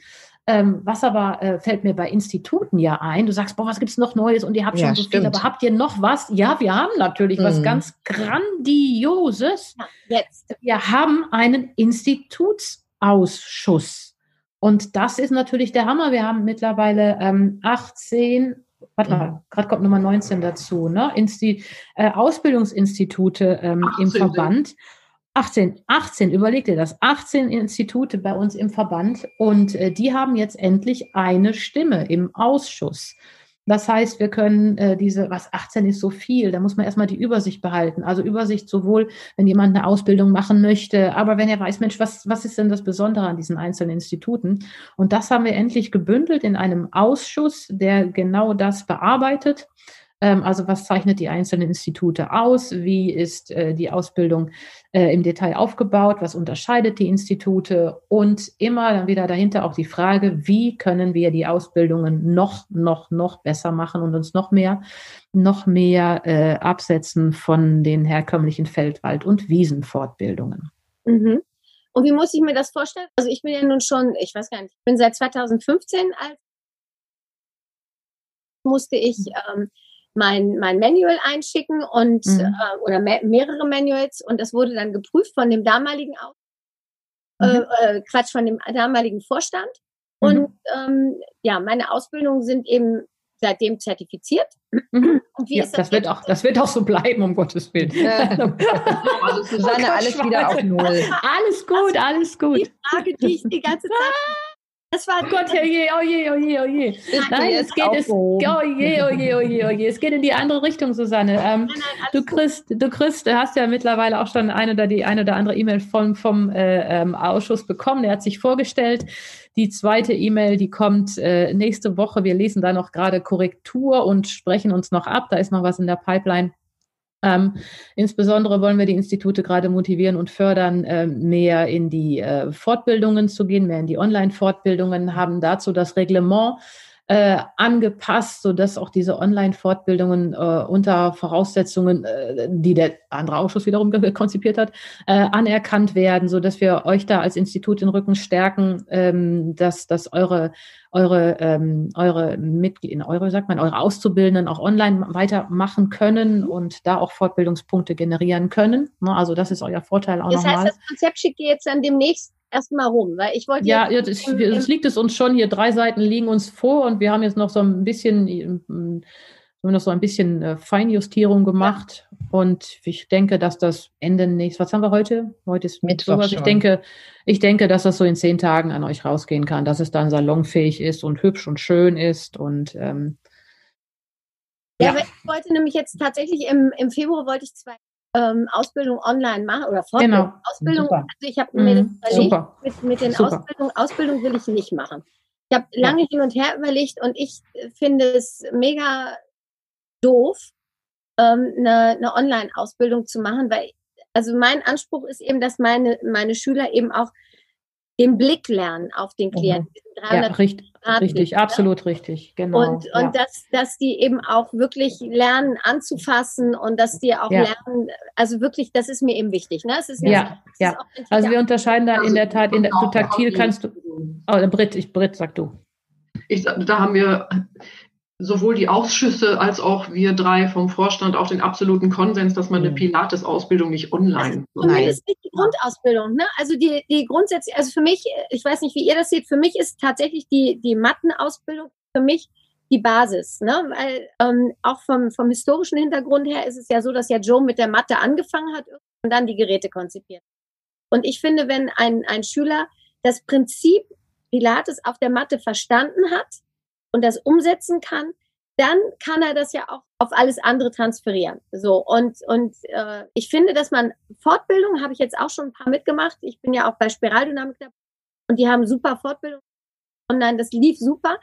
Ähm, was aber äh, fällt mir bei Instituten ja ein, du sagst, boah, was gibt es noch Neues und ihr habt ja, schon so stimmt. viel, aber habt ihr noch was? Ja, wir haben natürlich mhm. was ganz Grandioses. Ja, jetzt. Wir haben einen Institutsausschuss. Und das ist natürlich der Hammer. Wir haben mittlerweile ähm, 18, warte mal, gerade kommt Nummer 19 dazu, ne? Insti äh, Ausbildungsinstitute ähm, im Verband. 18, 18, überleg dir das, 18 Institute bei uns im Verband und äh, die haben jetzt endlich eine Stimme im Ausschuss. Das heißt, wir können äh, diese, was 18 ist so viel, da muss man erstmal die Übersicht behalten. Also Übersicht sowohl, wenn jemand eine Ausbildung machen möchte, aber wenn er weiß, Mensch, was, was ist denn das Besondere an diesen einzelnen Instituten? Und das haben wir endlich gebündelt in einem Ausschuss, der genau das bearbeitet also was zeichnet die einzelnen Institute aus? Wie ist äh, die Ausbildung äh, im Detail aufgebaut? Was unterscheidet die Institute? Und immer dann wieder dahinter auch die Frage, wie können wir die Ausbildungen noch, noch, noch besser machen und uns noch mehr, noch mehr äh, absetzen von den herkömmlichen Feldwald- und Wiesenfortbildungen. Mhm. Und wie muss ich mir das vorstellen? Also ich bin ja nun schon, ich weiß gar nicht, ich bin seit 2015 als musste ich ähm, mein, mein Manual einschicken und mhm. äh, oder me mehrere Manuals und das wurde dann geprüft von dem damaligen mhm. äh, äh, Quatsch von dem damaligen Vorstand. Mhm. Und ähm, ja, meine Ausbildungen sind eben seitdem zertifiziert. Mhm. Und wie ja, ist das, das wird auch, das wird auch so bleiben, um Gottes Willen. also Susanne, oh alles wieder auf Null. Alles gut, alles gut. Die Frage, die ich die ganze Zeit das war oh Gott, oh je, oh je, oh je, oh je. Nein, es geht, es, oh je, oh je, oh je, oh je. Es geht in die andere Richtung, Susanne. Ähm, nein, nein, du kriegst, du kriegst, du hast ja mittlerweile auch schon eine oder die eine oder andere E-Mail vom, vom äh, ähm, Ausschuss bekommen. Der hat sich vorgestellt. Die zweite E-Mail, die kommt äh, nächste Woche. Wir lesen da noch gerade Korrektur und sprechen uns noch ab. Da ist noch was in der Pipeline. Ähm, insbesondere wollen wir die Institute gerade motivieren und fördern, äh, mehr in die äh, Fortbildungen zu gehen, mehr in die Online-Fortbildungen, haben dazu das Reglement äh, angepasst, sodass auch diese Online-Fortbildungen äh, unter Voraussetzungen, äh, die der andere Ausschuss wiederum konzipiert hat, äh, anerkannt werden, sodass wir euch da als Institut den Rücken stärken, ähm, dass, dass eure eure ähm, eure Mitglieder, eure sagt man, eure Auszubildenden auch online weitermachen können und da auch Fortbildungspunkte generieren können. Ne? Also das ist euer Vorteil auch das nochmal. Das heißt, das Konzept schickt ihr jetzt dann demnächst erstmal rum, weil ich wollte. Ja, ja das, das liegt es uns schon hier. Drei Seiten liegen uns vor und wir haben jetzt noch so ein bisschen, haben wir noch so ein bisschen äh, Feinjustierung gemacht. Ja. Und ich denke, dass das Ende nächstes, was haben wir heute? Heute ist Mittwoch. Sowas. Ich denke, ich denke, dass das so in zehn Tagen an euch rausgehen kann, dass es dann salonfähig ist und hübsch und schön ist und ähm, ja, ja. ich wollte nämlich jetzt tatsächlich im, im Februar wollte ich zwei ähm, Ausbildung online machen oder Fortbildung. Genau. Ausbildung, Super. also ich habe mir mhm. das überlegt, mit, mit den Super. Ausbildungen, Ausbildung will ich nicht machen. Ich habe lange ja. hin und her überlegt und ich finde es mega doof, ähm, eine, eine Online-Ausbildung zu machen, weil also mein Anspruch ist eben, dass meine, meine Schüler eben auch den Blick lernen auf den mhm. Klienten. Ja, richtig, richtig, absolut richtig, genau. Und, und ja. dass, dass die eben auch wirklich lernen anzufassen und dass die auch ja. lernen, also wirklich, das ist mir eben wichtig. Ne? Es ist ja, ja. also wir unterscheiden da in der Tat, in der, du taktil kannst du, oh, Britt, ich, Britt, sag du. Ich, da haben wir sowohl die Ausschüsse als auch wir drei vom Vorstand auch den absoluten Konsens, dass man eine mhm. Pilates-Ausbildung nicht online. Zumindest nicht die Grundausbildung. Ne? Also die, die grundsätzlich, also für mich, ich weiß nicht, wie ihr das seht, für mich ist tatsächlich die, die Mattenausbildung für mich die Basis. Ne? Weil ähm, auch vom, vom historischen Hintergrund her ist es ja so, dass ja Joe mit der Mathe angefangen hat und dann die Geräte konzipiert. Und ich finde, wenn ein, ein Schüler das Prinzip Pilates auf der Matte verstanden hat, und das umsetzen kann, dann kann er das ja auch auf alles andere transferieren. So und und äh, ich finde, dass man Fortbildung habe ich jetzt auch schon ein paar mitgemacht. Ich bin ja auch bei Spiraldynamik dabei und die haben super Fortbildung online. Das lief super.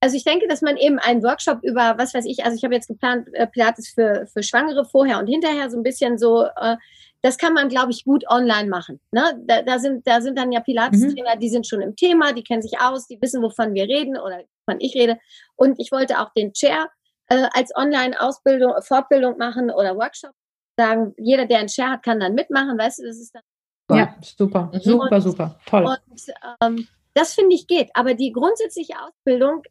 Also ich denke, dass man eben einen Workshop über, was weiß ich, also ich habe jetzt geplant, äh, Pilates für, für Schwangere vorher und hinterher so ein bisschen so, äh, das kann man, glaube ich, gut online machen. Ne? Da, da, sind, da sind dann ja Pilates-Trainer, mhm. die sind schon im Thema, die kennen sich aus, die wissen, wovon wir reden oder wovon ich rede. Und ich wollte auch den Chair äh, als Online-Ausbildung, Fortbildung machen oder Workshop. Sagen, jeder, der einen Chair hat, kann dann mitmachen, weißt du, das ist dann. Ja, super, mhm. super, und, super, toll. Und ähm, das finde ich geht. Aber die grundsätzliche Ausbildung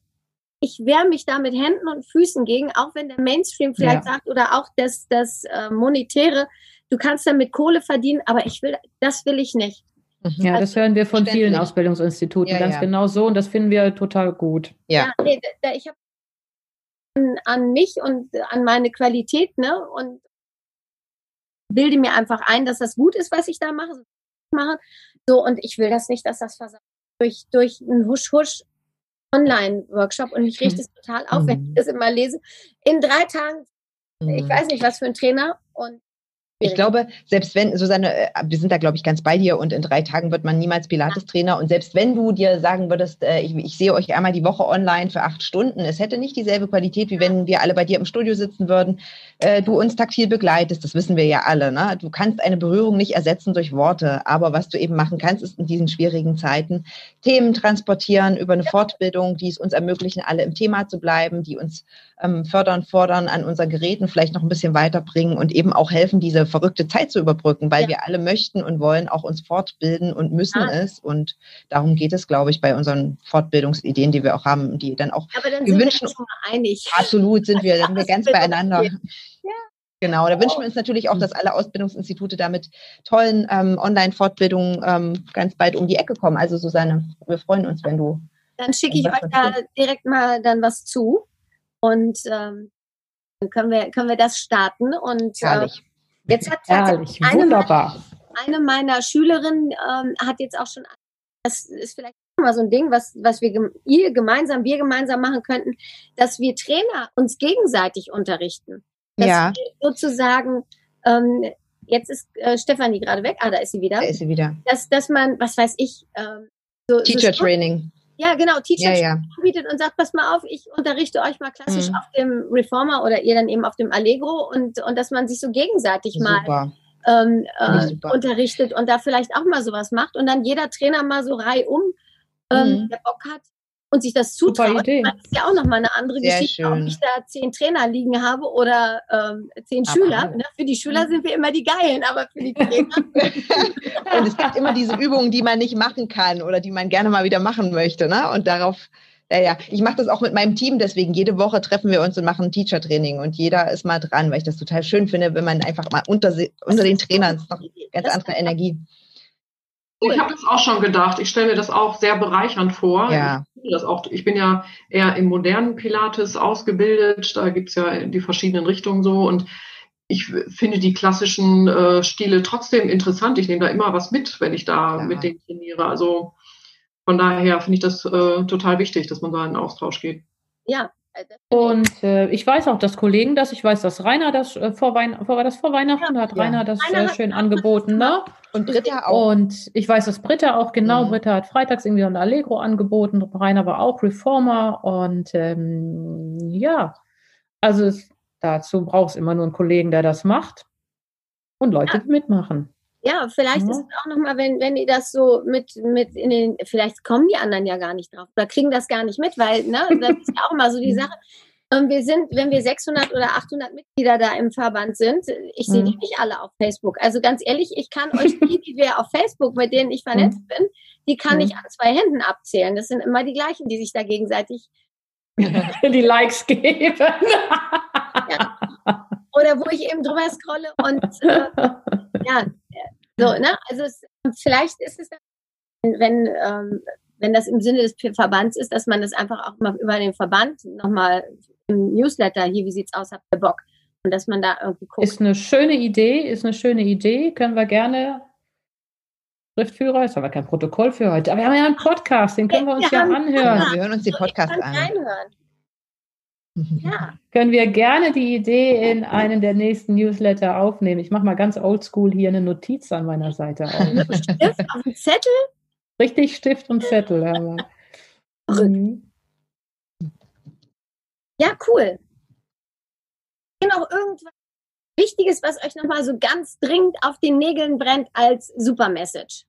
ich wehre mich da mit Händen und Füßen gegen, auch wenn der Mainstream vielleicht ja. sagt oder auch das, das äh, Monetäre, du kannst damit Kohle verdienen, aber ich will, das will ich nicht. Mhm. Ja, also, das hören wir von vielen Ausbildungsinstituten ja, ganz ja. genau so und das finden wir total gut. Ja, ja nee, da, ich habe an, an mich und an meine Qualität, ne, und bilde mir einfach ein, dass das gut ist, was ich da mache. So, und ich will das nicht, dass das versagt. Durch, durch einen Husch-Husch Online-Workshop und mich riecht es total auf, wenn ich mhm. das immer lese. In drei Tagen, ich mhm. weiß nicht, was für ein Trainer und ich glaube, selbst wenn, Susanne, äh, wir sind da, glaube ich, ganz bei dir und in drei Tagen wird man niemals Pilates-Trainer. Und selbst wenn du dir sagen würdest, äh, ich, ich, sehe euch einmal die Woche online für acht Stunden, es hätte nicht dieselbe Qualität, wie wenn wir alle bei dir im Studio sitzen würden, äh, du uns taktil begleitest, das wissen wir ja alle. Ne? Du kannst eine Berührung nicht ersetzen durch Worte, aber was du eben machen kannst, ist in diesen schwierigen Zeiten Themen transportieren über eine Fortbildung, die es uns ermöglichen, alle im Thema zu bleiben, die uns ähm, fördern, fordern, an unseren Geräten vielleicht noch ein bisschen weiterbringen und eben auch helfen, diese verrückte Zeit zu überbrücken, weil ja. wir alle möchten und wollen auch uns fortbilden und müssen ah. es. Und darum geht es, glaube ich, bei unseren Fortbildungsideen, die wir auch haben, die dann auch Aber dann sind wir schon mal einig. Absolut sind wir, sind wir ganz beieinander. Ja. Genau, da wünschen wir uns natürlich auch, dass alle Ausbildungsinstitute da mit tollen ähm, Online-Fortbildungen ähm, ganz bald um die Ecke kommen. Also Susanne, wir freuen uns, wenn du. Dann schicke ich euch da direkt mal dann was zu. Und ähm, dann können wir, können wir das starten. Und äh, jetzt hat Herrlich. Eine, Wunderbar. eine meiner Schülerinnen ähm, hat jetzt auch schon, das ist vielleicht mal so ein Ding, was, was wir ihr gemeinsam, wir gemeinsam machen könnten, dass wir Trainer uns gegenseitig unterrichten. Dass ja. sozusagen, ähm, jetzt ist äh, Stefanie gerade weg, ah, da ist sie wieder. Da ist sie wieder. Dass, dass man, was weiß ich, ähm, so, Teacher so Training. Ja, genau, Teacher ja, ja. anbietet und sagt, pass mal auf, ich unterrichte euch mal klassisch mhm. auf dem Reformer oder ihr dann eben auf dem Allegro und, und dass man sich so gegenseitig super. mal ähm, äh, unterrichtet und da vielleicht auch mal sowas macht und dann jeder Trainer mal so reihum, ähm, mhm. der Bock hat, und sich das zutraut, das ist ja auch nochmal eine andere Sehr Geschichte, schön. ob ich da zehn Trainer liegen habe oder ähm, zehn aber Schüler. Ne? Für die Schüler sind wir immer die Geilen, aber für die Trainer. und es gibt immer diese Übungen, die man nicht machen kann oder die man gerne mal wieder machen möchte. Ne? Und darauf ja, ja, ich mache das auch mit meinem Team, deswegen jede Woche treffen wir uns und machen ein Teacher-Training und jeder ist mal dran, weil ich das total schön finde, wenn man einfach mal unter, unter den Trainern ist noch ganz andere Energie. Ich habe das auch schon gedacht. Ich stelle mir das auch sehr bereichernd vor. Ja. Ich, das auch, ich bin ja eher im modernen Pilates ausgebildet. Da gibt's ja die verschiedenen Richtungen so. Und ich finde die klassischen äh, Stile trotzdem interessant. Ich nehme da immer was mit, wenn ich da ja. mit denen trainiere. Also von daher finde ich das äh, total wichtig, dass man da in den Austausch geht. Ja. Und äh, ich weiß auch, dass Kollegen das, ich weiß, dass Rainer das äh, vor, Wein vor, das vor Weihnachten ja, hat Rainer das Rainer äh, schön angeboten, ne? Und Britta auch. Und ich weiß, dass Britta auch, genau, mhm. Britta hat freitags irgendwie ein Allegro angeboten, Rainer war auch Reformer und ähm, ja, also es, dazu braucht es immer nur einen Kollegen, der das macht und Leute ja. mitmachen. Ja, vielleicht mhm. ist es auch nochmal, wenn, wenn ihr das so mit, mit in den, vielleicht kommen die anderen ja gar nicht drauf oder kriegen das gar nicht mit, weil, ne, das ist ja auch immer so die. Sache. Und wir sind, wenn wir 600 oder 800 Mitglieder da im Verband sind, ich sehe die mhm. nicht alle auf Facebook. Also ganz ehrlich, ich kann euch die, die wir auf Facebook, mit denen ich vernetzt mhm. bin, die kann ich an zwei Händen abzählen. Das sind immer die gleichen, die sich da gegenseitig die Likes geben. ja. Oder wo ich eben drüber scrolle und äh, ja, so, ne? Also es, vielleicht ist es, wenn, ähm, wenn das im Sinne des Verbands ist, dass man das einfach auch mal über den Verband nochmal im Newsletter, hier, wie sieht's aus, habt ihr Bock? Und dass man da irgendwie guckt. Ist eine schöne Idee, ist eine schöne Idee, können wir gerne Schriftführer, ist aber kein Protokoll für heute. Aber wir haben ja einen Podcast, den können wir uns ja, ja anhören. Wir hören uns den Podcast an. Reinhören. Ja. Können wir gerne die Idee in einen der nächsten Newsletter aufnehmen. Ich mache mal ganz oldschool hier eine Notiz an meiner Seite auf. Stift auf dem Zettel? Richtig, Stift und Zettel. Aber. Mhm. Ja, cool. Noch irgendwas Wichtiges, was euch nochmal so ganz dringend auf den Nägeln brennt als Supermessage?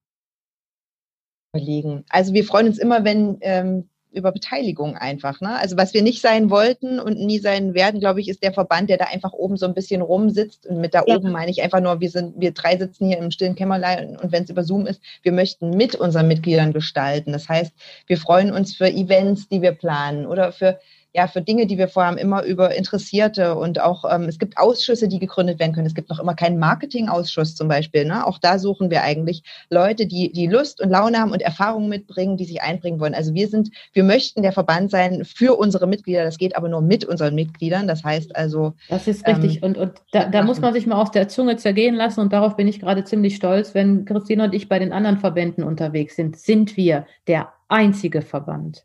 Überlegen. Also wir freuen uns immer, wenn ähm, über Beteiligung einfach. Ne? Also was wir nicht sein wollten und nie sein werden, glaube ich, ist der Verband, der da einfach oben so ein bisschen rumsitzt. Und mit da ja. oben meine ich einfach nur, wir sind, wir drei sitzen hier im stillen Kämmerlein und, und wenn es über Zoom ist, wir möchten mit unseren Mitgliedern gestalten. Das heißt, wir freuen uns für Events, die wir planen oder für ja, für Dinge, die wir vorhaben, immer über Interessierte und auch, ähm, es gibt Ausschüsse, die gegründet werden können. Es gibt noch immer keinen Marketingausschuss zum Beispiel. Ne? Auch da suchen wir eigentlich Leute, die, die Lust und Laune haben und Erfahrungen mitbringen, die sich einbringen wollen. Also wir sind, wir möchten der Verband sein für unsere Mitglieder. Das geht aber nur mit unseren Mitgliedern. Das heißt also. Das ist richtig. Ähm, und, und da, da muss man sich mal aus der Zunge zergehen lassen. Und darauf bin ich gerade ziemlich stolz. Wenn Christine und ich bei den anderen Verbänden unterwegs sind, sind wir der einzige Verband,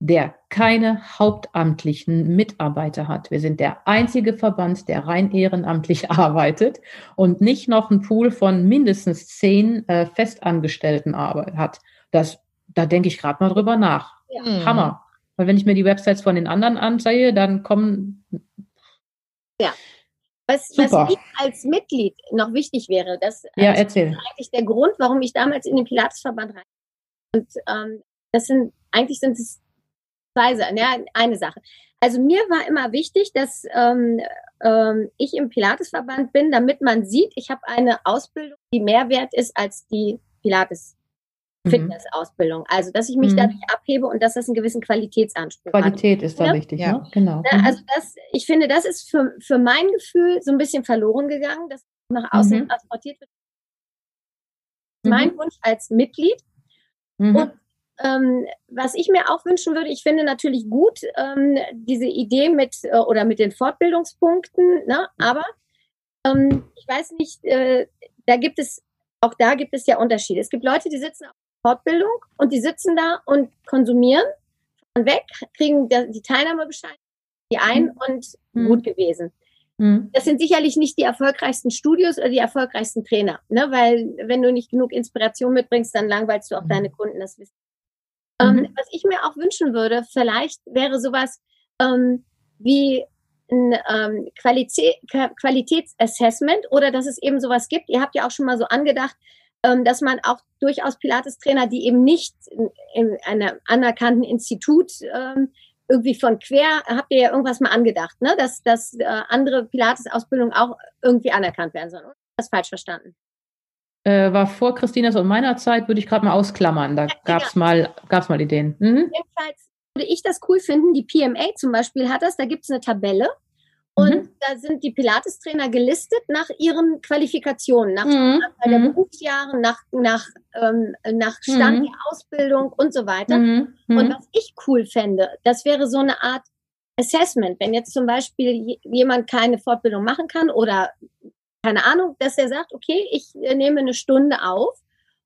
der keine hauptamtlichen Mitarbeiter hat. Wir sind der einzige Verband, der rein ehrenamtlich arbeitet und nicht noch einen Pool von mindestens zehn äh, Festangestellten hat. Das, da denke ich gerade mal drüber nach. Ja. Hammer. Weil wenn ich mir die Websites von den anderen ansehe, dann kommen. Ja. Was, was mir als Mitglied noch wichtig wäre, das ja, also erzähl. ist eigentlich der Grund, warum ich damals in den Pilatesverband rein. Und ähm, das sind eigentlich sind es zwei Sachen, ja, eine Sache. Also mir war immer wichtig, dass ähm, ähm, ich im Pilatesverband bin, damit man sieht, ich habe eine Ausbildung, die mehr wert ist als die Pilates mhm. Fitness-Ausbildung. Also, dass ich mich mhm. dadurch abhebe und dass das einen gewissen Qualitätsanspruch hat. Qualität ist da ja? wichtig, ja, ne? genau. Ja, mhm. also, das, ich finde, das ist für, für mein Gefühl so ein bisschen verloren gegangen, dass nach außen mhm. transportiert wird. Mein mhm. Wunsch als Mitglied. Mhm. Und ähm, was ich mir auch wünschen würde, ich finde natürlich gut ähm, diese Idee mit äh, oder mit den Fortbildungspunkten, ne? aber ähm, ich weiß nicht, äh, da gibt es, auch da gibt es ja Unterschiede. Es gibt Leute, die sitzen auf Fortbildung und die sitzen da und konsumieren, fahren weg, kriegen die Teilnahmebescheinigung, die ein mhm. und mhm. gut gewesen. Mhm. Das sind sicherlich nicht die erfolgreichsten Studios oder die erfolgreichsten Trainer, ne? weil wenn du nicht genug Inspiration mitbringst, dann langweilst du auch mhm. deine Kunden das Wissen. Ähm, mhm. was ich mir auch wünschen würde, vielleicht wäre sowas ähm, wie ein ähm, Qualität, Qualitätsassessment oder dass es eben sowas gibt. Ihr habt ja auch schon mal so angedacht, ähm, dass man auch durchaus Pilates-Trainer, die eben nicht in, in einem anerkannten Institut ähm, irgendwie von quer, habt ihr ja irgendwas mal angedacht, ne? dass, dass äh, andere Pilates-Ausbildungen auch irgendwie anerkannt werden sollen. Das falsch verstanden. Äh, war vor Christinas und meiner Zeit, würde ich gerade mal ausklammern. Da ja, gab es mal, gab's mal Ideen. Mhm. Jedenfalls würde ich das cool finden. Die PMA zum Beispiel hat das, da gibt es eine Tabelle und mhm. da sind die Pilates-Trainer gelistet nach ihren Qualifikationen, nach mhm. der mhm. Berufsjahren, nach, nach, ähm, nach Stand mhm. der Ausbildung und so weiter. Mhm. Mhm. Und was ich cool fände, das wäre so eine Art Assessment. Wenn jetzt zum Beispiel jemand keine Fortbildung machen kann oder keine Ahnung, dass er sagt, okay, ich äh, nehme eine Stunde auf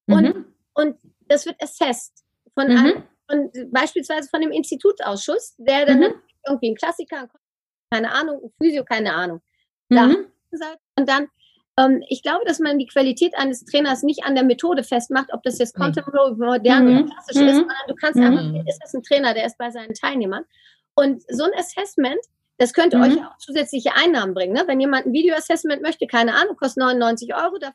und, und das wird assessed von einem, von, beispielsweise von dem Institutsausschuss, der dann irgendwie ein Klassiker, keine Ahnung, Physio, keine Ahnung. Mhm. Und dann, ähm, ich glaube, dass man die Qualität eines Trainers nicht an der Methode festmacht, ob das jetzt Contemporary, modern mhm. oder klassisch mhm. ist, sondern du kannst mhm. einfach, ist das ein Trainer, der ist bei seinen Teilnehmern. Und so ein Assessment, das könnte euch mhm. auch zusätzliche Einnahmen bringen. Ne? Wenn jemand ein Video-Assessment möchte, keine Ahnung, kostet 99 Euro, dafür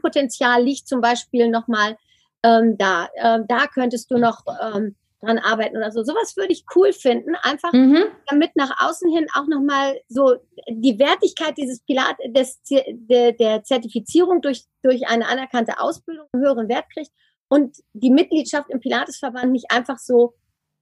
Potenzial liegt zum Beispiel nochmal ähm, da. Ähm, da könntest du noch ähm, dran arbeiten oder so. Sowas würde ich cool finden, einfach mhm. damit nach außen hin auch nochmal so die Wertigkeit dieses Pilat, des, der, der Zertifizierung durch, durch eine anerkannte Ausbildung einen höheren Wert kriegt und die Mitgliedschaft im Pilatesverband nicht einfach so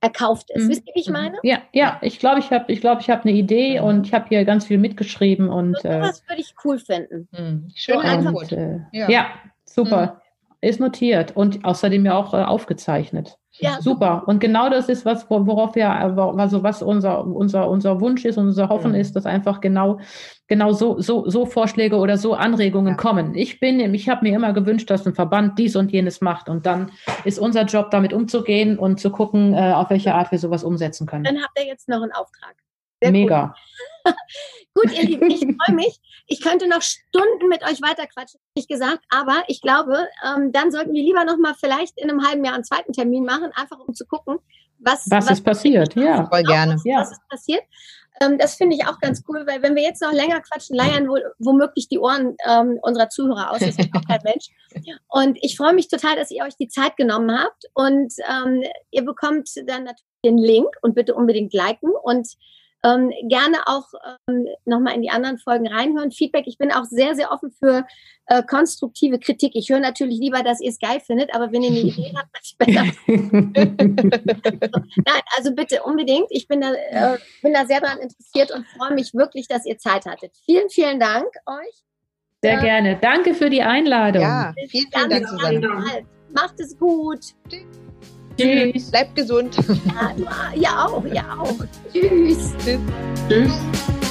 erkauft ist. Mhm. Wisst ihr, wie ich mhm. meine? Ja, ja, ich glaube, ich habe ich glaube, ich habe eine Idee und ich habe hier ganz viel mitgeschrieben und so, äh, würde ich cool finden. Mhm. Schön und, äh, ja. ja. super. Mhm. Ist notiert und außerdem ja auch äh, aufgezeichnet. Ja. Super. Und genau das ist was, worauf wir, also was unser, unser, unser Wunsch ist und unser Hoffen mhm. ist, dass einfach genau, genau so, so, so Vorschläge oder so Anregungen ja. kommen. Ich bin, ich habe mir immer gewünscht, dass ein Verband dies und jenes macht. Und dann ist unser Job, damit umzugehen und zu gucken, äh, auf welche Art wir sowas umsetzen können. Dann habt ihr jetzt noch einen Auftrag. Sehr Mega. Gut. Gut, ihr Lieben, ich freue mich. Ich könnte noch Stunden mit euch weiterquatschen, ich gesagt, aber ich glaube, ähm, dann sollten wir lieber noch mal vielleicht in einem halben Jahr einen zweiten Termin machen, einfach um zu gucken, was, was, was ist passiert. Ja, voll gerne. Was, was ist passiert. Ähm, das finde ich auch ganz cool, weil wenn wir jetzt noch länger quatschen, leiern wohl, womöglich die Ohren ähm, unserer Zuhörer aus. Das ist auch kein Mensch. Und ich freue mich total, dass ihr euch die Zeit genommen habt. Und ähm, ihr bekommt dann natürlich den Link und bitte unbedingt liken und ähm, gerne auch ähm, nochmal in die anderen Folgen reinhören. Feedback, ich bin auch sehr, sehr offen für äh, konstruktive Kritik. Ich höre natürlich lieber, dass ihr es geil findet, aber wenn ihr eine Idee habt, was ich besser. Nein, also bitte unbedingt. Ich bin da, äh, bin da sehr daran interessiert und freue mich wirklich, dass ihr Zeit hattet. Vielen, vielen Dank euch. Sehr äh, gerne. Danke für die Einladung. Ja, vielen, vielen Dank, Susanne. Macht es gut. Tschüss. Bleibt gesund. Ja, ja auch, ja auch. Tschüss. Tschüss. Tschüss.